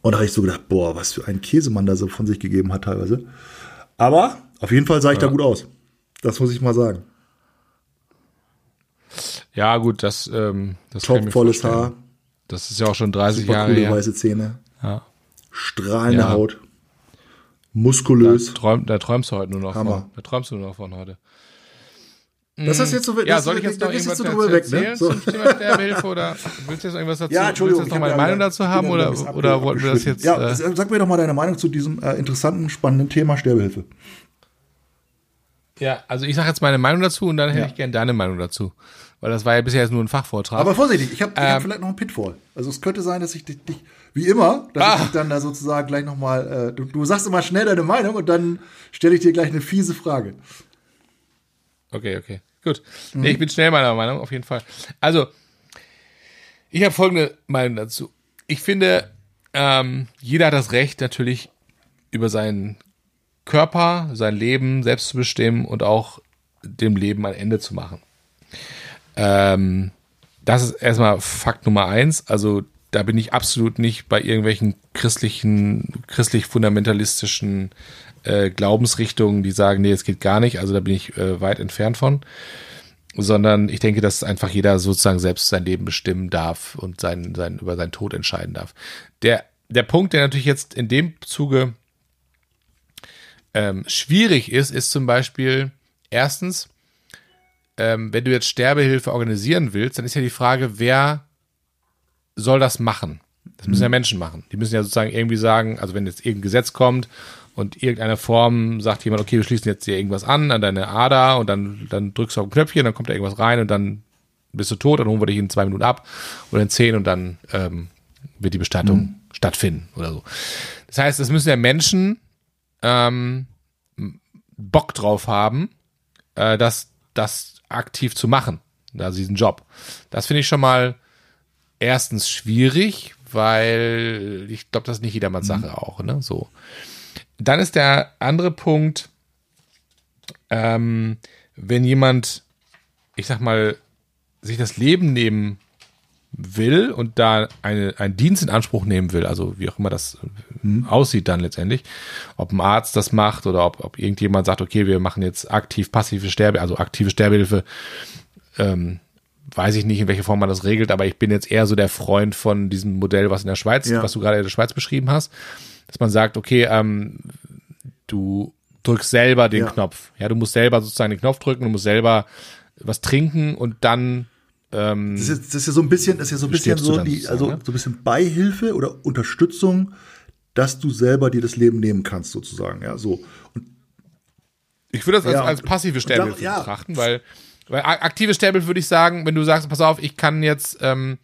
Und da habe ich so gedacht, boah, was für ein Käsemann da so von sich gegeben hat teilweise. Aber auf jeden Fall sah ich da gut aus. Das muss ich mal sagen. Ja, gut, das, ähm, das Top volles Haar. Das ist ja auch schon 30 Super Jahre coole her. weiße Zähne. Ja. Strahlende ja. Haut. Muskulös. Da, träum, da träumst du heute nur noch Hammer. von. Da träumst du nur noch von heute. Das ist jetzt so, Ja, das, soll ich jetzt noch irgendwas jetzt drüber weg, ne? So. zum Thema Sterbehilfe oder willst du jetzt noch irgendwas dazu? Ja, Entschuldigung. Willst du jetzt noch meine Meinung ja- dazu haben ja oder, oder wollten wir das jetzt? Ja, äh, sag mir doch mal deine Meinung zu diesem äh, interessanten, spannenden Thema Sterbehilfe. Ja, also ich sage jetzt meine Meinung dazu und dann hätte Ja. ich gerne deine Meinung dazu. Weil das war ja bisher jetzt nur ein Fachvortrag. Aber vorsichtig, ich habe Ähm. hab vielleicht noch einen Pitfall. Also es könnte sein, dass ich dich, dich wie immer, dass Ah. ich dich dann da sozusagen gleich nochmal, äh, du, du sagst immer schnell deine Meinung und dann stelle ich dir gleich eine fiese Frage. Okay, okay. Gut. Nee, ich bin schnell meiner Meinung, auf jeden Fall. Also, ich habe folgende Meinung dazu. Ich finde, ähm, jeder hat das Recht, natürlich über seinen Körper, sein Leben selbst zu bestimmen und auch dem Leben ein Ende zu machen. Ähm, das ist erstmal Fakt Nummer eins. Also, da bin ich absolut nicht bei irgendwelchen christlichen, christlich-fundamentalistischen äh, Glaubensrichtungen, die sagen, nee, es geht gar nicht. Also da bin ich äh, weit entfernt von. Sondern ich denke, dass einfach jeder sozusagen selbst sein Leben bestimmen darf und sein, sein, über seinen Tod entscheiden darf. Der, der Punkt, der natürlich jetzt in dem Zuge ähm, schwierig ist, ist zum Beispiel erstens, ähm, wenn du jetzt Sterbehilfe organisieren willst, dann ist ja die Frage, wer soll das machen? Das müssen ja Menschen machen. Die müssen ja sozusagen irgendwie sagen, also wenn jetzt irgendein Gesetz kommt und irgendeiner Form sagt jemand, okay, wir schließen jetzt hier irgendwas an, an deine Ader und dann, dann drückst du auf ein Knöpfchen, dann kommt da irgendwas rein und dann bist du tot, dann holen wir dich in zwei Minuten ab oder in zehn und dann ähm, wird die Bestattung stattfinden oder so. Das heißt, es müssen ja Menschen ähm, Bock drauf haben, äh, das, das aktiv zu machen, also diesen Job. Das finde ich schon mal erstens schwierig, weil ich glaube, das ist nicht jedermanns Sache auch, ne? So. Dann ist der andere Punkt, ähm, wenn jemand, ich sag mal, sich das Leben nehmen will und da eine, einen Dienst in Anspruch nehmen will, also wie auch immer das äh, aussieht dann letztendlich, ob ein Arzt das macht oder ob, ob irgendjemand sagt, okay, wir machen jetzt aktiv passive Sterbe, also aktive Sterbehilfe, ähm, weiß ich nicht, in welcher Form man das regelt, aber ich bin jetzt eher so der Freund von diesem Modell, was in der Schweiz, Ja. was du gerade in der Schweiz beschrieben hast, dass man sagt, okay, ähm, du drückst selber den Ja. Knopf. Ja, du musst selber sozusagen den Knopf drücken, du musst selber was trinken und dann ähm, Das ist, das ist ja so ein bisschen, das ist ja so ein bisschen so dann die, also ne? so ein bisschen Beihilfe oder Unterstützung, dass du selber dir das Leben nehmen kannst, sozusagen. Ja, so. Und Ich würde das als, Ja, als passive Sterbehilfe da- ja. betrachten, weil, weil aktive Sterbehilfe würde ich sagen, wenn du sagst, pass auf, ich kann jetzt ähm,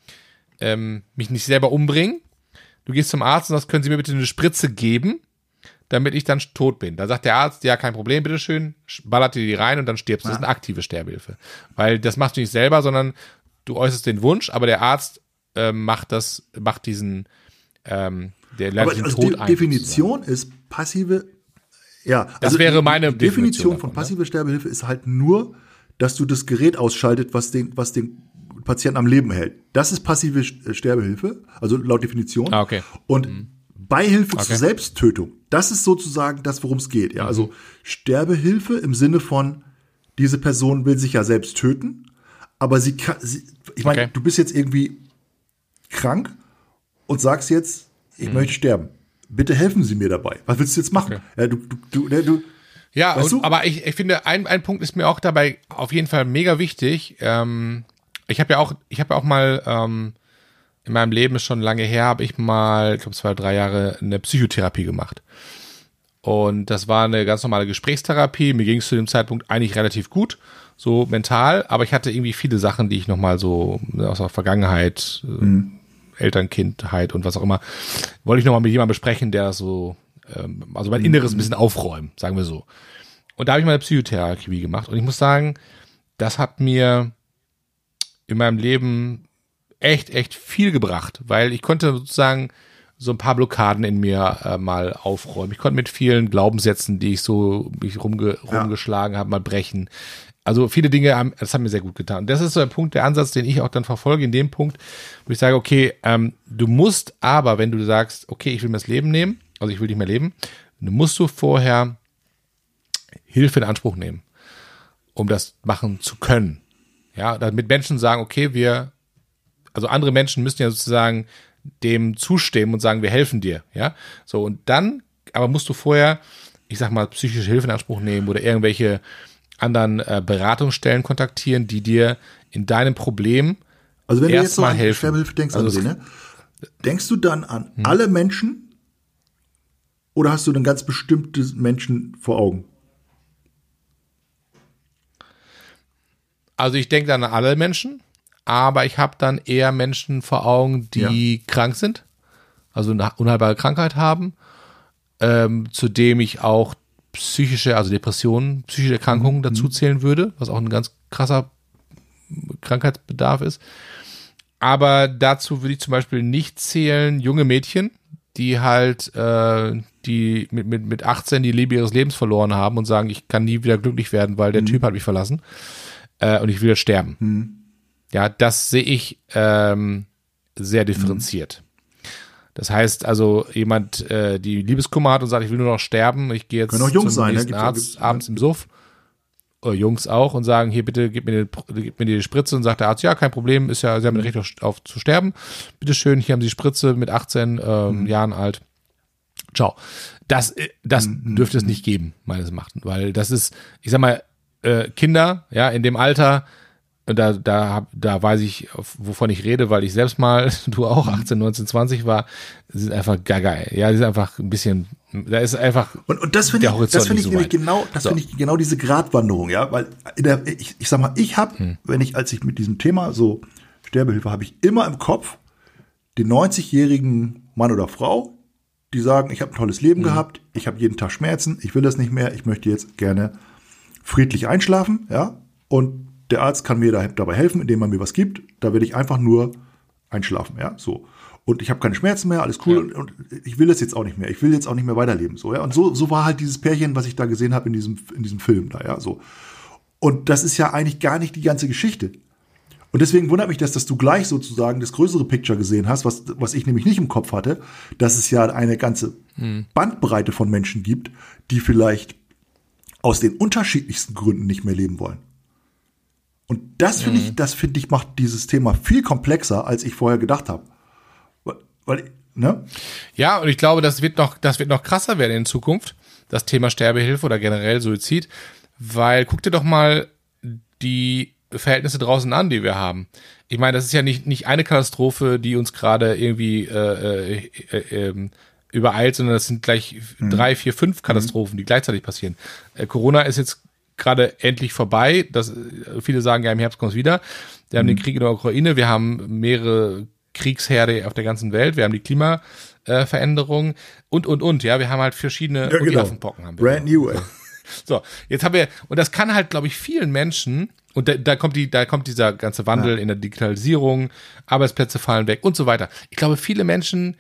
ähm, mich nicht selber umbringen, du gehst zum Arzt und sagst, können Sie mir bitte eine Spritze geben, damit ich dann tot bin. Da sagt der Arzt, ja, kein Problem, bitteschön, sch- ballert dir die rein und dann stirbst du. Das ist eine aktive Sterbehilfe. Weil das machst du nicht selber, sondern du äußerst den Wunsch, aber der Arzt ähm, macht das, macht diesen, ähm, der leitet aber den also Tod die ein. sozusagen. Definition ist passive. Ja, also wäre meine die Definition Definition von davon, ne? passive Sterbehilfe ist halt nur, dass du das Gerät ausschaltet, was den, was den Patienten am Leben hält. Das ist passive St- Sterbehilfe, also laut Definition. Ah, okay. Und Beihilfe Okay. zur Selbsttötung, das ist sozusagen das, worum es geht. Mhm. Ja, also Sterbehilfe im Sinne von, diese Person will sich ja selbst töten, aber sie kann, sie, ich meine, Okay. du bist jetzt irgendwie krank und sagst jetzt, ich Mhm. möchte sterben. Bitte helfen Sie mir dabei. Was willst du jetzt machen? Okay. Ja, du, du, du, ne, du, Ja, Weißt und, du? aber ich, ich finde, ein, ein Punkt ist mir auch dabei auf jeden Fall mega wichtig. Ähm, ich habe ja auch, ich habe ja auch mal ähm, in meinem Leben ist schon lange her, habe ich mal, ich glaube zwei, drei Jahre eine Psychotherapie gemacht. Und das war eine ganz normale Gesprächstherapie. Mir ging es zu dem Zeitpunkt eigentlich relativ gut, so mental, aber ich hatte irgendwie viele Sachen, die ich nochmal so ne, aus der Vergangenheit, äh, Elternkindheit und was auch immer, wollte ich nochmal mit jemandem besprechen, der das so, ähm, also mein Inneres ein bisschen aufräumen, sagen wir so. Und da habe ich mal eine Psychotherapie gemacht und ich muss sagen, das hat mir in meinem Leben echt, echt viel gebracht, weil ich konnte sozusagen so ein paar Blockaden in mir äh, mal aufräumen. Ich konnte mit vielen Glaubenssätzen, die ich so mich rumge rumgeschlagen habe, mal brechen. Also viele Dinge, haben, das hat mir sehr gut getan. Das ist so der Punkt, der Ansatz, den ich auch dann verfolge, in dem Punkt, wo ich sage, okay, ähm, du musst aber, wenn du sagst, okay, ich will mir das Leben nehmen, also ich will nicht mehr leben, du musst du vorher Hilfe in Anspruch nehmen, um das machen zu können. Ja, damit Menschen sagen, okay, wir, also andere Menschen müssen ja sozusagen dem zustimmen und sagen, wir helfen dir. Ja, so und dann, aber musst du vorher, ich sag mal, psychische Hilfe in Anspruch nehmen oder irgendwelche anderen äh, Beratungsstellen kontaktieren, die dir in deinem Problem Also wenn du jetzt an helfen. Denkst, Also André, ne? denkst du dann an alle Menschen oder hast du dann ganz bestimmte Menschen vor Augen? Also ich denke dann an alle Menschen, aber ich habe dann eher Menschen vor Augen, die krank sind, also eine unheilbare Krankheit haben, ähm, zu dem ich auch psychische, also Depressionen, psychische Erkrankungen dazu zählen würde, was auch ein ganz krasser Krankheitsbedarf ist. Aber dazu würde ich zum Beispiel nicht zählen junge Mädchen, die halt, äh, die mit, mit, mit 18 die Liebe ihres Lebens verloren haben und sagen, ich kann nie wieder glücklich werden, weil der Typ hat mich verlassen äh, und ich will jetzt sterben. Ja, das sehe ich ähm, sehr differenziert. Das heißt also, jemand, äh, die Liebeskummer hat und sagt, ich will nur noch sterben, ich gehe jetzt Können auch Jungs zum sein, ne? nächsten auch- Arzt gibt's- abends im Suff. Oder Jungs auch und sagen, hier bitte gib mir, die, gib mir die Spritze und sagt der Arzt, ja, kein Problem, ist ja, Sie haben ein Recht auf, auf zu sterben. Bitte schön, hier haben Sie die Spritze mit 18 ähm, Jahren alt. Ciao. Das, äh, das dürfte es nicht geben, meines Erachtens, weil das ist, ich sag mal, äh, Kinder, ja, in dem Alter, da, da, da weiß ich, wovon ich rede, weil ich selbst mal, du auch, 18, 19, 20 war, sind einfach geil. Ja, die sind einfach ein bisschen, da ist einfach, Und, und das finde ich, das finde ich so nämlich genau, das So. finde ich genau diese Gratwanderung, ja, weil in der, ich, ich sag mal, ich habe, Hm. wenn ich, als ich mit diesem Thema so Sterbehilfe, habe ich immer im Kopf den 90-jährigen Mann oder Frau, die sagen, ich habe ein tolles Hm. Leben gehabt, ich habe jeden Tag Schmerzen, ich will das nicht mehr, ich möchte jetzt gerne friedlich einschlafen, ja, und der Arzt kann mir da, dabei helfen, indem er mir was gibt, da werde ich einfach nur einschlafen, ja, so. Und ich habe keine Schmerzen mehr, alles cool. Und, und ich will das jetzt auch nicht mehr. Ich will jetzt auch nicht mehr weiterleben. So, ja. Und so, so war halt dieses Pärchen, was ich da gesehen habe in diesem, in diesem Film da, ja. So. Und das ist ja eigentlich gar nicht die ganze Geschichte. Und deswegen wundert mich das, dass du gleich sozusagen das größere Picture gesehen hast, was, was ich nämlich nicht im Kopf hatte, dass es ja eine ganze Bandbreite von Menschen gibt, die vielleicht aus den unterschiedlichsten Gründen nicht mehr leben wollen. Und das finde ich, das finde ich, macht dieses Thema viel komplexer, als ich vorher gedacht habe. Weil, weil ne? Ja, und ich glaube, das wird noch, das wird noch krasser werden in Zukunft, das Thema Sterbehilfe oder generell Suizid, weil guck dir doch mal die Verhältnisse draußen an, die wir haben. Ich meine, das ist ja nicht, nicht eine Katastrophe, die uns gerade irgendwie äh, äh, äh, ähm, übereilt, sondern das sind gleich drei, vier, fünf Katastrophen, die gleichzeitig passieren. Äh, Corona ist jetzt gerade endlich vorbei. Das, viele sagen ja, im Herbst kommt es wieder. Wir haben den Krieg in der Ukraine, wir haben mehrere Kriegsherde auf der ganzen Welt, wir haben die Klimaveränderung und, und, und. Ja, wir haben halt verschiedene und die Affenpocken haben wir. Brand new, ey. So, jetzt haben wir, und das kann halt, glaube ich, vielen Menschen, und da, da kommt die, da kommt dieser ganze Wandel in der Digitalisierung, Arbeitsplätze fallen weg und so weiter. Ich glaube, viele Menschen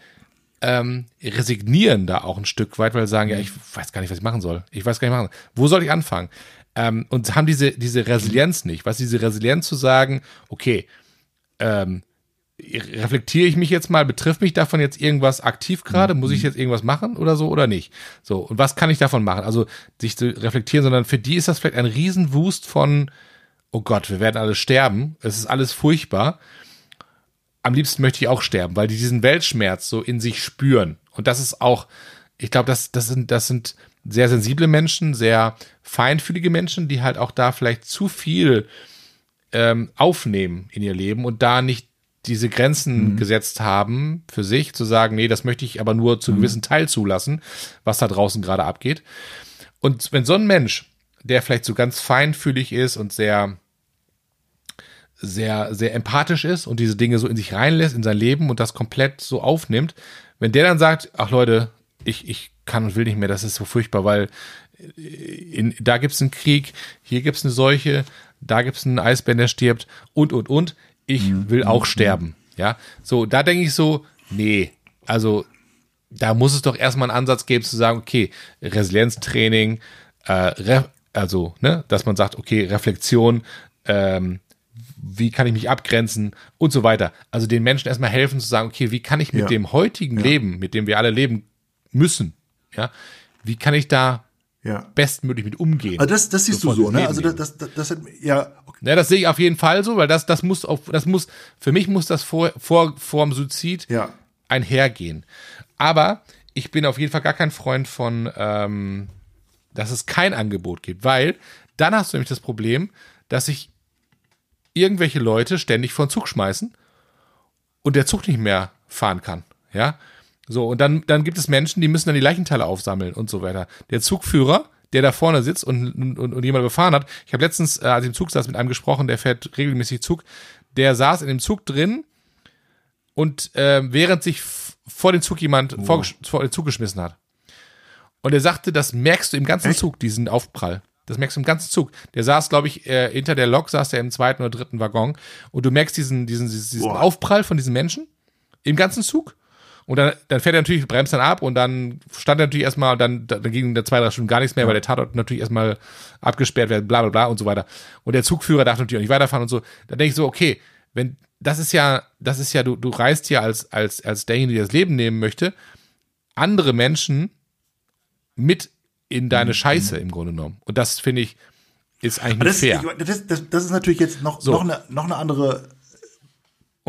ähm, resignieren da auch ein Stück weit, weil sie sagen, ja, ich weiß gar nicht, was ich machen soll. Ich weiß gar nicht machen. Wo soll ich anfangen? Ähm, und haben diese, diese Resilienz nicht. Was diese Resilienz zu sagen, okay, ähm, reflektiere ich mich jetzt mal, betrifft mich davon jetzt irgendwas aktiv gerade? Muss ich jetzt irgendwas machen oder so oder nicht? So, und was kann ich davon machen? Also sich zu reflektieren, sondern für die ist das vielleicht ein Riesenwust von, oh Gott, wir werden alle sterben, es ist alles furchtbar. Am liebsten möchte ich auch sterben, weil die diesen Weltschmerz so in sich spüren. Und das ist auch, ich glaube, das, das, sind, das sind sehr sensible Menschen, sehr feinfühlige Menschen, die halt auch da vielleicht zu viel ähm, aufnehmen in ihr Leben und da nicht diese Grenzen gesetzt haben für sich, zu sagen, nee, das möchte ich aber nur zu einem gewissen Teil zulassen, was da draußen gerade abgeht. Und wenn so ein Mensch, der vielleicht so ganz feinfühlig ist und sehr, sehr, sehr empathisch ist und diese Dinge so in sich reinlässt, in sein Leben und das komplett so aufnimmt, wenn der dann sagt, ach Leute, ich, ich kann und will nicht mehr, das ist so furchtbar, weil in, da gibt's einen Krieg, hier gibt's eine Seuche, da gibt's einen Eisbären, der stirbt und, und, und. Ich will auch sterben. Ja, so, da denke ich so, nee, also da muss es doch erstmal einen Ansatz geben zu sagen, okay, Resilienztraining, äh, also, ne, dass man sagt, okay, Reflexion, ähm, wie kann ich mich abgrenzen und so weiter. Also den Menschen erstmal helfen zu sagen, okay, wie kann ich mit Ja. dem heutigen Leben, mit dem wir alle leben müssen, ja, wie kann ich da Ja. bestmöglich mit umgehen? Also das, das siehst du so, ne? Also das, das, das, das hat, ja, okay. ja, das sehe ich auf jeden Fall so, weil das, das muss auf, das muss, für mich muss das vor, vor, vor dem Suizid Ja. einhergehen. Aber ich bin auf jeden Fall gar kein Freund von, ähm, dass es kein Angebot gibt, weil dann hast du nämlich das Problem, dass sich irgendwelche Leute ständig vor den Zug schmeißen und der Zug nicht mehr fahren kann. Ja, so, und dann, dann gibt es Menschen, die müssen dann die Leichenteile aufsammeln und so weiter. Der Zugführer, der da vorne sitzt und, und, und jemand befahren hat, ich habe letztens, äh, als ich im Zug saß, mit einem gesprochen, der fährt regelmäßig Zug, der saß in dem Zug drin und äh, während sich vor den Zug jemand oh. vor, vor den Zug geschmissen hat. Und er sagte, das merkst du im ganzen Echt? Zug, diesen Aufprall. Das merkst du im ganzen Zug. Der saß, glaube ich, äh, hinter der Lok saß der im zweiten oder dritten Waggon und du merkst diesen, diesen, diesen Aufprall von diesen Menschen im ganzen Zug. Und dann, dann fährt er natürlich, bremst dann ab und dann stand er natürlich erstmal, dann, dann ging der zwei, drei Stunden gar nichts mehr, weil der Tatort natürlich erstmal abgesperrt wird, bla bla bla und so weiter. Und der Zugführer darf natürlich auch nicht weiterfahren und so. Da denke ich so, okay, wenn, das ist ja, das ist ja, du, du reist hier als, als, als derjenige, der das Leben nehmen möchte, andere Menschen mit in deine mhm. Scheiße im Grunde genommen. Und das finde ich, ist eigentlich das, fair. Das, das, das, ist natürlich jetzt noch, so. noch, eine, noch eine andere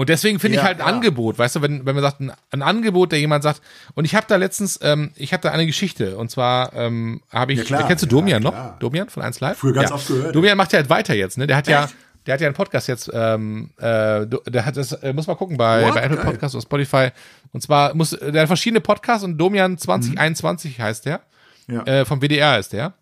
und deswegen finde ja, ich halt ein ja. Angebot, weißt du, wenn, wenn man sagt, ein, ein Angebot, der jemand sagt, und ich habe da letztens, ähm, ich habe da eine Geschichte, und zwar ähm, habe ich, ja, klar, kennst du Domian noch? Domian von 1 Live? Früher ganz oft gehört. Domian macht ja halt weiter jetzt, ne? Der hat Echt? ja, der hat ja einen Podcast jetzt, ähm, äh, der hat das, äh, muss mal gucken bei, What? bei Apple Podcast oder Spotify. Und zwar muss, der hat verschiedene Podcasts und Domian 2021 mhm. heißt der. Ja. Äh, vom WDR ist der.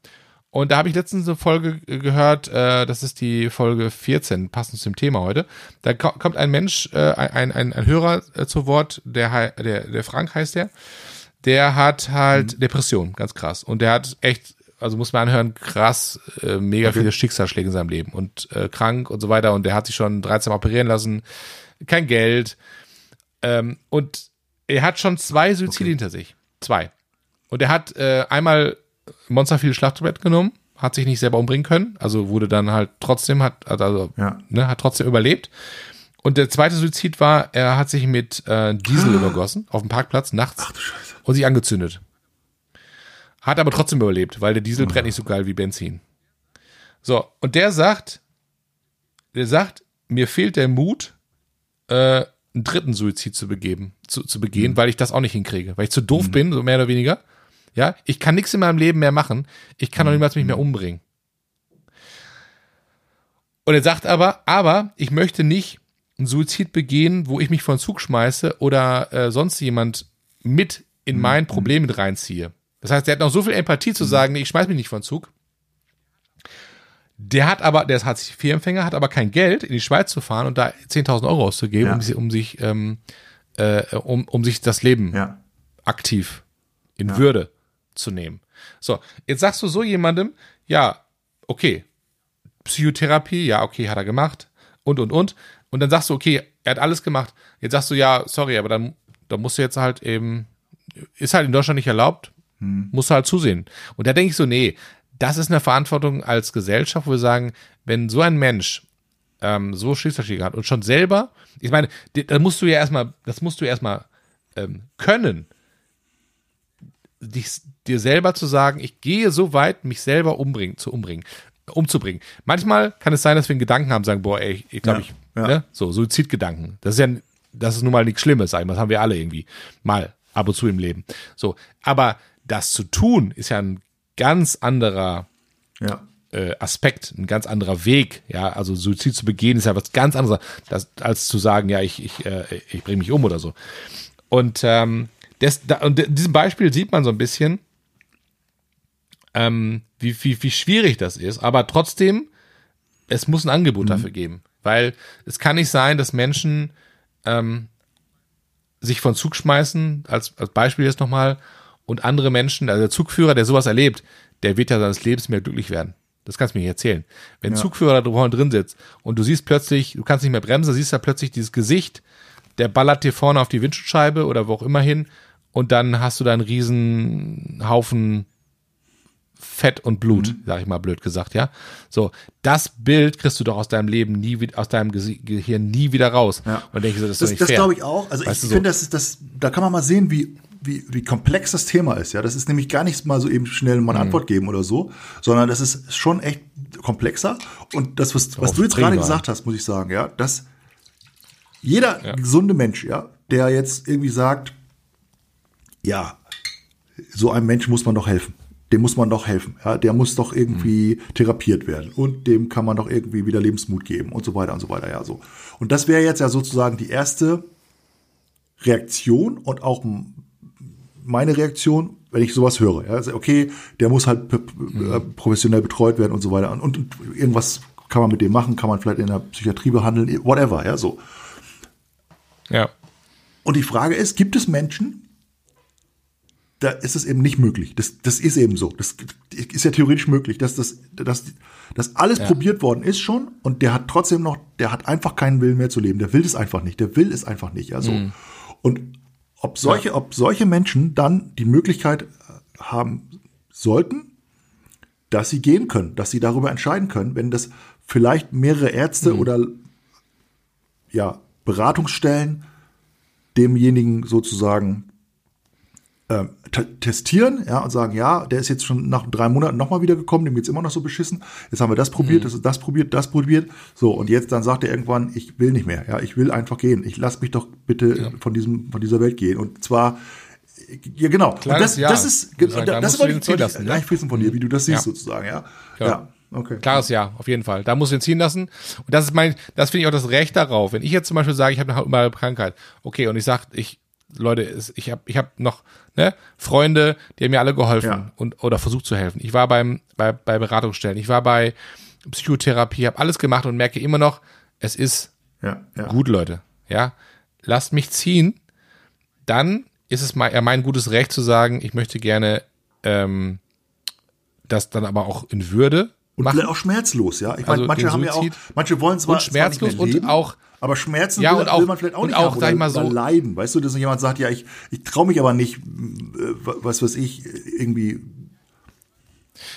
Und da habe ich letztens eine Folge gehört, äh, das ist die Folge 14, passend zum Thema heute. Da kommt ein Mensch, äh, ein, ein, ein Hörer äh, zu Wort, der, der, der Frank heißt der. Der hat halt mhm. Depression, ganz krass. Und der hat echt, also muss man anhören, krass, äh, mega okay. viele Schicksalsschläge in seinem Leben und äh, krank und so weiter. Und der hat sich schon 13 Mal operieren lassen, kein Geld. Ähm, und er hat schon zwei Suizide okay. hinter sich. Zwei. Und er hat äh, einmal Monster viel Schlachtbett genommen, hat sich nicht selber umbringen können, also wurde dann halt trotzdem, hat, also, ja. ne, hat trotzdem überlebt. Und der zweite Suizid war, er hat sich mit äh, Diesel übergossen auf dem Parkplatz nachts Ach, und sich angezündet. Hat aber trotzdem überlebt, weil der Diesel brennt nicht so geil wie Benzin. So, und der sagt, der sagt, mir fehlt der Mut, äh, einen dritten Suizid zu begeben, zu, zu begehen, mhm. weil ich das auch nicht hinkriege, weil ich zu doof mhm. bin, so mehr oder weniger. Ja, ich kann nichts in meinem Leben mehr machen. Ich kann doch niemals mich mehr mhm. umbringen. Und er sagt aber, aber ich möchte nicht einen Suizid begehen, wo ich mich von Zug schmeiße oder äh, sonst jemand mit in mhm. mein Problem mit reinziehe. Das heißt, er hat noch so viel Empathie zu mhm. sagen, ich schmeiß mich nicht von Zug. Der hat aber, der ist Hartz-IV-Empfänger, hat aber kein Geld, in die Schweiz zu fahren und da 10.000 Euro auszugeben, ja. um, sich, um sich, ähm, äh, um, um sich das Leben ja. aktiv in ja. Würde zu nehmen. So, jetzt sagst du so jemandem, ja, okay, Psychotherapie, ja, okay, hat er gemacht und, und, und. Und dann sagst du, okay, er hat alles gemacht. Jetzt sagst du, ja, sorry, aber dann, dann musst du jetzt halt eben, ist halt in Deutschland nicht erlaubt, hm. musst du halt zusehen. Und da denke ich so, nee, das ist eine Verantwortung als Gesellschaft, wo wir sagen, wenn so ein Mensch ähm, so Schicksalsschläge hat und schon selber, ich meine, da musst du ja erstmal, das musst du erstmal ähm, können, dich, dir selber zu sagen, ich gehe so weit, mich selber umbringen, zu umbringen, umzubringen. Manchmal kann es sein, dass wir einen Gedanken haben, sagen, boah, ey, ich glaube, ja, ich, ja. Ne? so, Suizidgedanken. Das ist ja, das ist nun mal nichts Schlimmes, sag ich mal, das haben wir alle irgendwie mal ab und zu im Leben. So, aber das zu tun, ist ja ein ganz anderer ja. äh, Aspekt, ein ganz anderer Weg. Ja, also Suizid zu begehen ist ja was ganz anderes, das, als zu sagen, ja, ich, ich, äh, ich bringe mich um oder so. Und ähm, das, da, und in diesem Beispiel sieht man so ein bisschen, ähm, wie, wie, wie schwierig das ist. Aber trotzdem, es muss ein Angebot mhm. dafür geben. Weil es kann nicht sein, dass Menschen ähm, sich von Zug schmeißen, als, als Beispiel jetzt nochmal, und andere Menschen, also der Zugführer, der sowas erlebt, der wird ja seines Lebens mehr glücklich werden. Das kannst du mir nicht erzählen. Wenn ein ja. Zugführer da drin sitzt und du siehst plötzlich, du kannst nicht mehr bremsen, siehst da plötzlich dieses Gesicht, der ballert dir vorne auf die Windschutzscheibe oder wo auch immer hin und dann hast du da einen riesen Haufen Fett und Blut, mhm. sag ich mal blöd gesagt, ja. So, das Bild kriegst du doch aus deinem Leben nie, aus deinem Gehirn nie wieder raus. Ja. Und denke ich so, das ist das, nicht Das glaube ich auch. Also weißt ich finde, das ist das, da kann man mal sehen, wie, wie, wie komplex das Thema ist. Ja, das ist nämlich gar nicht mal so eben schnell mal eine mhm. Antwort geben oder so, sondern das ist schon echt komplexer. Und das, was, was du jetzt gerade gesagt hast, muss ich sagen, ja, dass jeder ja. gesunde Mensch, ja, der jetzt irgendwie sagt, ja, so einem Mensch muss man doch helfen. dem muss man doch helfen. Ja, der muss doch irgendwie mhm. therapiert werden und dem kann man doch irgendwie wieder Lebensmut geben und so weiter und so weiter. Ja, so. Und das wäre jetzt ja sozusagen die erste Reaktion und auch meine Reaktion, wenn ich sowas höre. Ja, also okay, der muss halt mhm. professionell betreut werden und so weiter. Und, und, irgendwas kann man mit dem machen, kann man vielleicht in der Psychiatrie behandeln, whatever, ja, so. Ja. Und die Frage ist, gibt es Menschen, da ist es eben nicht möglich. Das, das ist eben so. Das ist ja theoretisch möglich, dass das, dass, dass alles ja. probiert worden ist schon und der hat trotzdem noch, der hat einfach keinen Willen mehr zu leben. Der will es einfach nicht. Der will es einfach nicht. Also mhm. und ob solche, ja. ob solche Menschen dann die Möglichkeit haben sollten, dass sie gehen können, dass sie darüber entscheiden können, wenn das vielleicht mehrere Ärzte mhm. oder ja Beratungsstellen demjenigen sozusagen äh, testieren, ja, und sagen, ja, der ist jetzt schon nach drei Monaten nochmal wiedergekommen, dem geht's immer noch so beschissen. Jetzt haben wir das probiert, mhm. das, das probiert, das probiert. So, und jetzt dann sagt er irgendwann, ich will nicht mehr, ja, ich will einfach gehen. Ich lass mich doch bitte ja. von diesem, von dieser Welt gehen. Und zwar, ja, genau. Klar, das, ja. das ist, das, das, das wollte ich, lassen, gleich ne? wissen von dir, wie du das siehst, ja. sozusagen, ja. Ja. Okay. Klares Ja, auf jeden Fall. Da muss ich ihn ziehen lassen. Und das ist mein, das finde ich auch das Recht darauf. Wenn ich jetzt zum Beispiel sage, ich habe eine Krankheit, okay, und ich sage, ich Leute, ich habe ich hab noch ne, Freunde, die haben mir alle geholfen ja. und oder versucht zu helfen. Ich war beim bei, bei Beratungsstellen, ich war bei Psychotherapie, habe alles gemacht und merke immer noch, es ist ja, ja. gut, Leute. Ja, lasst mich ziehen. Dann ist es mein, mein gutes Recht zu sagen, ich möchte gerne ähm, das dann aber auch in Würde und machen. auch schmerzlos, ja. Ich meine, also manche haben ja auch, manche wollen zwar und schmerzlos zwar und auch aber Schmerzen ja, will, auch, will man vielleicht auch nicht auch, sag ich mal so, leiden. Weißt du, dass jemand sagt, ja, ich, ich traue mich aber nicht, äh, was weiß ich, irgendwie.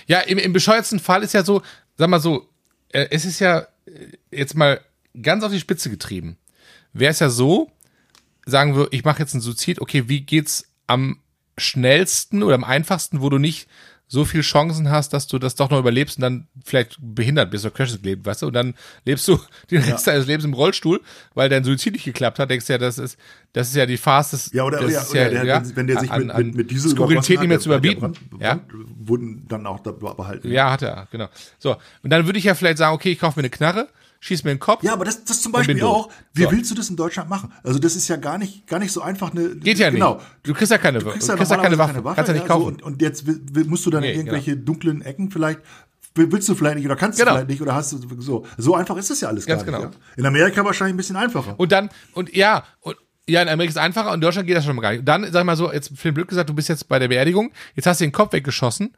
Ja, im, im bescheuertsten Fall ist ja so, sag mal so, äh, es ist ja äh, jetzt mal ganz auf die Spitze getrieben. Wäre es ja so, sagen wir, ich mache jetzt einen Suizid, okay, wie geht's am schnellsten oder am einfachsten, wo du nicht so viel Chancen hast, dass du das doch noch überlebst und dann vielleicht behindert bist oder Crashes lebt, weißt du? Und dann lebst du den Rest ja. deines Lebens im Rollstuhl, weil dein Suizid nicht geklappt hat. Denkst du ja, das ist, das ist ja die fastest. Ja, oder, ja, oder der, ja, wenn, der sich an, mit, mit, mit Diesel Skurrilität nicht mehr zu überbieten. Ja? Wurden dann auch da behalten. Ja, hat er, genau. So. Und dann würde ich ja vielleicht sagen, okay, ich kaufe mir eine Knarre, schieß mir den Kopf. Ja, aber das, das zum Beispiel auch. Wie so. willst du das in Deutschland machen? Also das ist ja gar nicht, gar nicht so einfach eine. Geht ja genau. nicht. Du kriegst ja keine, du kriegst ja, du kriegst ja keine, Waffe. keine Waffe. Kannst ja nicht kaufen. So, und, und, jetzt musst du dann nee, in irgendwelche genau. dunklen Ecken vielleicht willst du vielleicht nicht oder kannst genau. du vielleicht nicht oder hast du so. So einfach ist das ja alles Ganz gar genau. nicht. Ja? In Amerika wahrscheinlich ein bisschen einfacher. Und dann, und ja, und ja, in Amerika ist es einfacher und in Deutschland geht das schon mal gar nicht. Und dann, sag mal so, jetzt für den Blöd gesagt, du bist jetzt bei der Beerdigung, jetzt hast du den Kopf weggeschossen.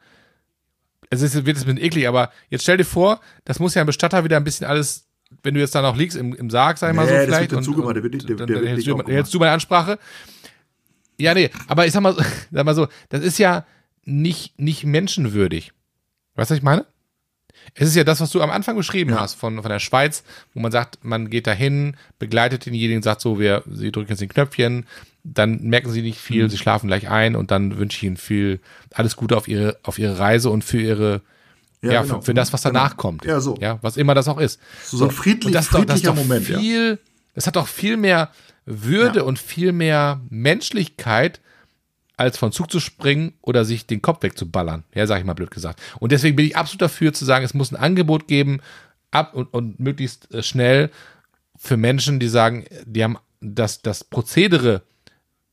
Es ist, wird jetzt ein bisschen eklig, aber jetzt stell dir vor, das muss ja ein Bestatter wieder ein bisschen alles wenn du jetzt da noch liegst im, im Sarg, sag ich mal nee, so vielleicht. und, zugemacht, der wird nicht, der, dann, der dann hältst, du, du meine Ansprache. Ja, nee, aber ich sag mal, sag mal so, das ist ja nicht, nicht menschenwürdig. Weißt du, was ich meine? Es ist ja das, was du am Anfang beschrieben ja. hast von, von der Schweiz, wo man sagt, man geht dahin, begleitet denjenigen, sagt so, wir, sie drücken jetzt den Knöpfchen, dann merken sie nicht viel, mhm. sie schlafen gleich ein und dann wünsche ich ihnen viel, alles Gute auf ihre, auf ihre Reise und für ihre, ja, ja genau. für, für, das, was danach genau. kommt. Ja, so. Ja, was immer das auch ist. So, so ein friedlich, das friedlicher doch, das Moment. Viel, ja. Das hat doch viel mehr Würde ja. und viel mehr Menschlichkeit, als von Zug zu springen oder sich den Kopf wegzuballern. Ja, sag ich mal blöd gesagt. Und deswegen bin ich absolut dafür zu sagen, es muss ein Angebot geben, ab und, und möglichst äh, schnell für Menschen, die sagen, die haben das, das Prozedere,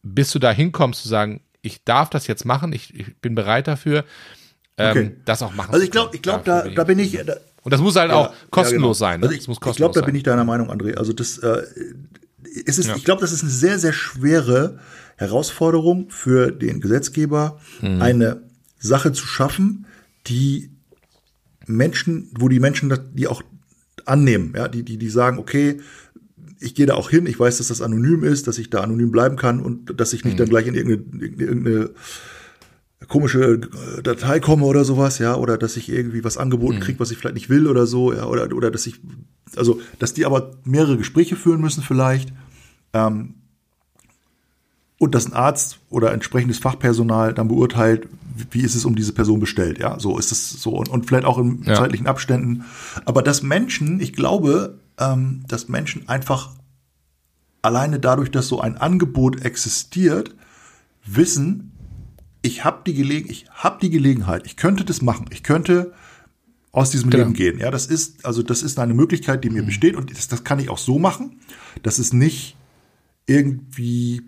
bis du da hinkommst, zu sagen, ich darf das jetzt machen, ich, ich bin bereit dafür, ähm, okay. das auch machen Also ich glaube, ich glaube, da, da bin ich. Da, und das muss halt ja, auch kostenlos ja, genau. sein. Ne? Also ich, ich glaube, da bin ich deiner Meinung, André. Also das, äh, es ist, ja. ich glaube, das ist eine sehr, sehr schwere Herausforderung für den Gesetzgeber, mhm. eine Sache zu schaffen, die Menschen, wo die Menschen das, die auch annehmen, ja, die, die, die sagen, okay, ich gehe da auch hin, ich weiß, dass das anonym ist, dass ich da anonym bleiben kann und dass ich nicht mhm. dann gleich in irgendeine, irgendeine komische äh, Datei komme oder sowas, ja, oder dass ich irgendwie was angeboten mhm. kriege, was ich vielleicht nicht will oder so, ja, oder, oder dass ich, also, dass die aber mehrere Gespräche führen müssen vielleicht, ähm, und dass ein Arzt oder entsprechendes Fachpersonal dann beurteilt, wie ist es um diese Person bestellt, ja, so ist es so und, und vielleicht auch in ja. zeitlichen Abständen, aber dass Menschen, ich glaube, ähm, dass Menschen einfach alleine dadurch, dass so ein Angebot existiert, wissen, ich habe die, Gelegen ich hab die Gelegenheit, ich könnte das machen, ich könnte aus diesem genau. Leben gehen. Ja, das ist, also das ist eine Möglichkeit, die mir mhm. besteht und das, das kann ich auch so machen, dass es nicht irgendwie,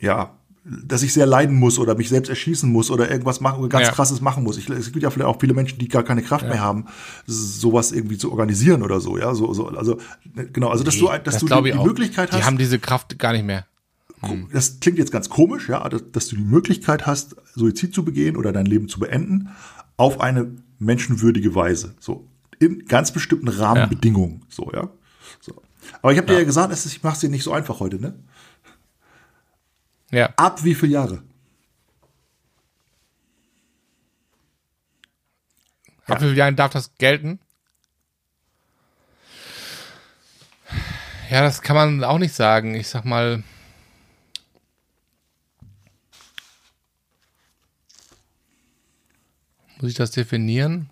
ja, dass ich sehr leiden muss oder mich selbst erschießen muss oder irgendwas machen, ganz ja. krasses machen muss. Ich, es gibt ja vielleicht auch viele Menschen, die gar keine Kraft ja. mehr haben, sowas irgendwie zu organisieren oder so, ja, so, so also genau, also dass nee, du, dass das du die, die Möglichkeit hast. Die haben diese Kraft gar nicht mehr. Hm. Das klingt jetzt ganz komisch, ja, dass, dass du die Möglichkeit hast, Suizid zu begehen oder dein Leben zu beenden, auf eine menschenwürdige Weise, so in ganz bestimmten Rahmenbedingungen, ja. so ja. So. Aber ich habe dir ja gesagt, ich mache es dir nicht so einfach heute, ne? Ja. Ab wie viele Jahre? Ab wie vielen Jahren darf das gelten? Ja, das kann man auch nicht sagen. Ich sag mal. Muss ich das definieren?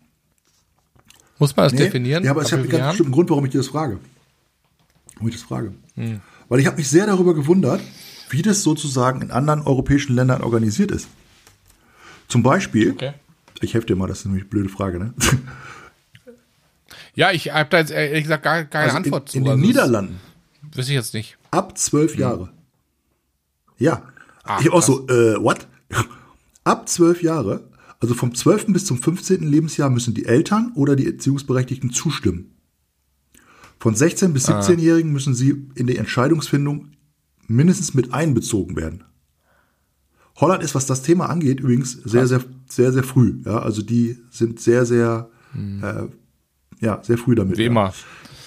Muss man das nee, definieren? Ja, aber es hat einen ganz bestimmten Grund, warum ich dir das frage. Warum ich das frage. Hm. Weil ich habe mich sehr darüber gewundert, wie das sozusagen in anderen europäischen Ländern organisiert ist. Zum Beispiel, okay. ich helfe dir mal, das ist nämlich eine blöde Frage, ne? Ja, ich habe da jetzt ehrlich gesagt gar keine also Antwort in, zu. In den also Niederlanden. Wüsste ich jetzt nicht. Ab zwölf hm. Jahre. Ja. Ach, ich habe auch so, äh, what? Ab zwölf Jahre, also vom 12. bis zum 15. Lebensjahr müssen die Eltern oder die Erziehungsberechtigten zustimmen. Von 16 bis 17-Jährigen ah. müssen sie in die Entscheidungsfindung mindestens mit einbezogen werden. Holland ist, was das Thema angeht, übrigens sehr, sehr, sehr, sehr früh. Ja, also die sind sehr, sehr, hm. äh, ja, sehr früh damit. Wie immer. Ja.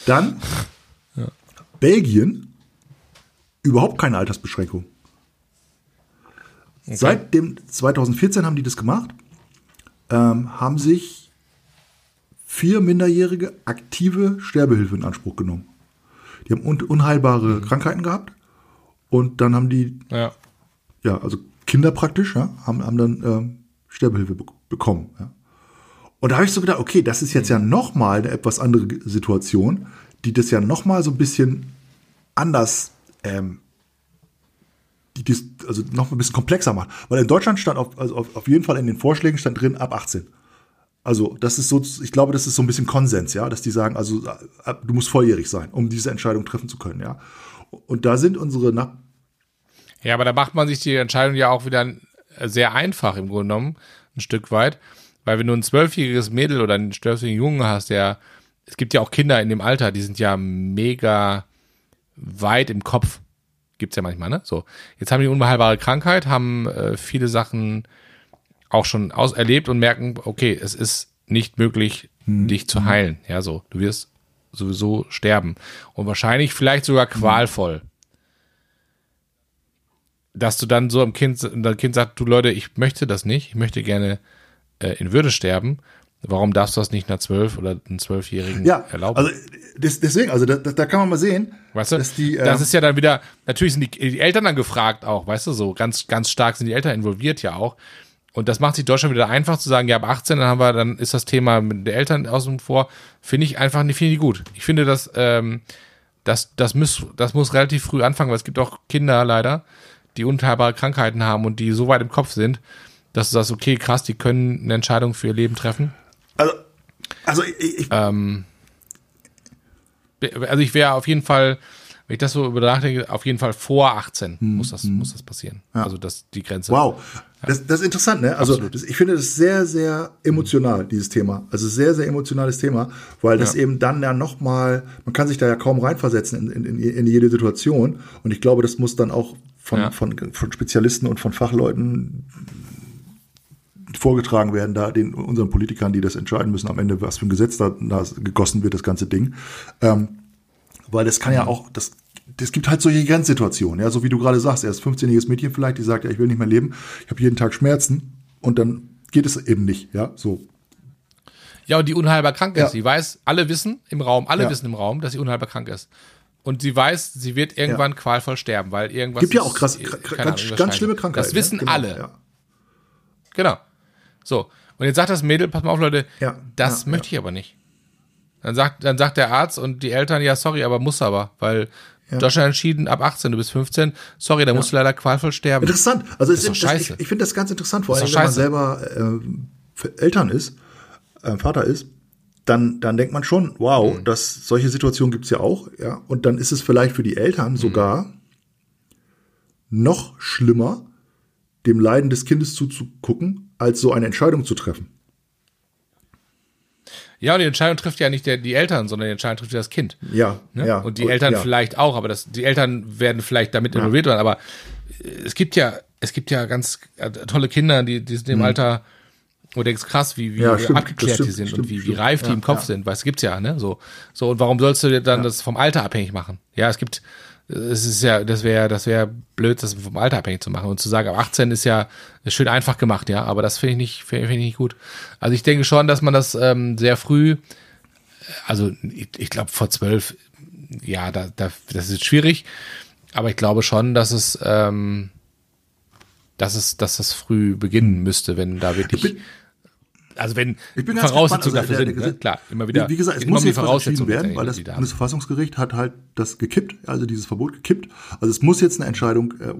Dann ja. Belgien, überhaupt keine Altersbeschränkung. Okay. Seit dem 2014 haben die das gemacht, ähm, haben sich vier Minderjährige aktive Sterbehilfe in Anspruch genommen. Die haben un unheilbare mhm. Krankheiten gehabt und dann haben die, ja, ja also Kinder praktisch, ja, haben, haben dann ähm, Sterbehilfe be bekommen. Ja. Und da habe ich so gedacht, okay, das ist jetzt ja noch mal eine etwas andere Situation, die das ja noch mal so ein bisschen anders, ähm, die das also noch ein bisschen komplexer macht. Weil in Deutschland stand auf, also auf, auf jeden Fall in den Vorschlägen stand drin ab 18. Also das ist so, ich glaube, das ist so ein bisschen Konsens, ja, dass die sagen, also du musst volljährig sein, um diese Entscheidung treffen zu können, ja. Und da sind unsere Nach ja, aber da macht man sich die Entscheidung ja auch wieder sehr einfach im Grunde genommen, ein Stück weit. Weil wenn du ein zwölfjähriges Mädel oder einen zwölfjährigen Jungen hast, der, es gibt ja auch Kinder in dem Alter, die sind ja mega weit im Kopf. Gibt's ja manchmal, ne? So. Jetzt haben die unbeheilbare Krankheit, haben äh, viele Sachen auch schon aus erlebt und merken, okay, es ist nicht möglich, hm. dich zu heilen. Ja, so. Du wirst sowieso sterben. Und wahrscheinlich vielleicht sogar qualvoll dass du dann so am Kind, dein Kind sagt, du Leute, ich möchte das nicht, ich möchte gerne äh, in Würde sterben. Warum darfst du das nicht einer zwölf oder einen zwölfjährigen ja, erlauben? Also deswegen, also da, da kann man mal sehen, weißt du, dass die, äh, das ist ja dann wieder, natürlich sind die, die Eltern dann gefragt auch, weißt du, so ganz, ganz stark sind die Eltern involviert ja auch. Und das macht sich Deutschland wieder einfach zu sagen, ja, ab 18, dann haben wir, dann ist das Thema mit der Eltern außen vor, finde ich einfach nicht, finde ich gut. Ich finde, dass, ähm, das, das muss, das muss relativ früh anfangen, weil es gibt auch Kinder leider, die unteilbare Krankheiten haben und die so weit im Kopf sind, dass du sagst, okay, krass, die können eine Entscheidung für ihr Leben treffen. Also, also ich, ich ähm, also ich wäre auf jeden Fall, wenn ich das so über nachdenke, auf jeden Fall vor 18 hm, muss das, hm. muss das passieren. Ja. Also das die Grenze. Wow. Das, das ist interessant, ne? Also das, ich finde das sehr, sehr emotional, dieses Thema. Also sehr, sehr emotionales Thema, weil das ja. eben dann ja nochmal, man kann sich da ja kaum reinversetzen in, in, in jede Situation. Und ich glaube, das muss dann auch von, ja. von, von Spezialisten und von Fachleuten vorgetragen werden, da den unseren Politikern, die das entscheiden müssen, am Ende, was für ein Gesetz da, da gegossen wird, das ganze Ding. Ähm, weil das kann ja auch, das, das gibt halt solche Grenzsituationen, ja, so wie du gerade sagst, er ist 15-jähriges Mädchen vielleicht, die sagt, ja, ich will nicht mehr leben, ich habe jeden Tag Schmerzen und dann geht es eben nicht, ja, so. Ja, und die unheilbar krank ist. Ja. Sie weiß, alle wissen im Raum, alle ja. wissen im Raum, dass sie unheilbar krank ist. Und sie weiß, sie wird irgendwann ja. qualvoll sterben, weil irgendwas. Gibt ja auch krass, ganz, Ahnung, ganz schlimme Krankheiten. Das wissen genau, alle. Genau. So. Und jetzt sagt das Mädel, pass mal auf, Leute, ja, das möchte ich aber nicht. Dann sagt, dann sagt der Arzt und die Eltern, ja, sorry, aber muss aber, weil Ja. Deutschland entschieden, ab 18, du bist 15, sorry, da musst du leider qualvoll sterben. Interessant. Also es ist ist das, ich, ich finde das ganz interessant, vor allem wenn man selber äh, Eltern ist, äh, Vater ist, dann, dann denkt man schon, wow, Mhm. das, solche Situationen gibt's ja auch, ja. Und dann ist es vielleicht für die Eltern Mhm. sogar noch schlimmer, dem Leiden des Kindes zuzugucken, als so eine Entscheidung zu treffen. Ja, und die Entscheidung trifft ja nicht der, die Eltern, sondern die Entscheidung trifft ja das Kind. Ja, Ne? ja. und die Eltern ja. vielleicht auch, aber das, die Eltern werden vielleicht damit involviert werden. Aber äh, es gibt ja, es gibt ja ganz äh, tolle Kinder, die, die sind im Alter, wo du denkst, krass, wie, wie Mhm. Ja, stimmt, abgeklärt stimmt, die sind stimmt, und wie, wie reif die im Kopf sind. Weißt du, gibt's ja, ne? So, so, und warum sollst du dir dann das vom Alter abhängig machen? Ja, es gibt, es ist ja, das wäre, das wäre blöd, das vom Alter abhängig zu machen. Und zu sagen, ab 18 ist ja ist schön einfach gemacht, ja, aber das finde ich nicht, finde find ich nicht gut. Also ich denke schon, dass man das ähm, sehr früh also ich, ich glaube vor zwölf, ja, da, da, das ist schwierig, aber ich glaube schon, dass es, ähm, dass es, dass das früh beginnen müsste, wenn da wirklich, also wenn Ich bin Voraussetzungen gespannt, also dafür der- sind, der- ne? klar, immer wieder. Wie, wie gesagt, es muss um jetzt Voraussetzungen werden, weil das. Bundesverfassungsgericht hat halt das gekippt, also dieses Verbot gekippt. Also es muss jetzt eine Entscheidung äh,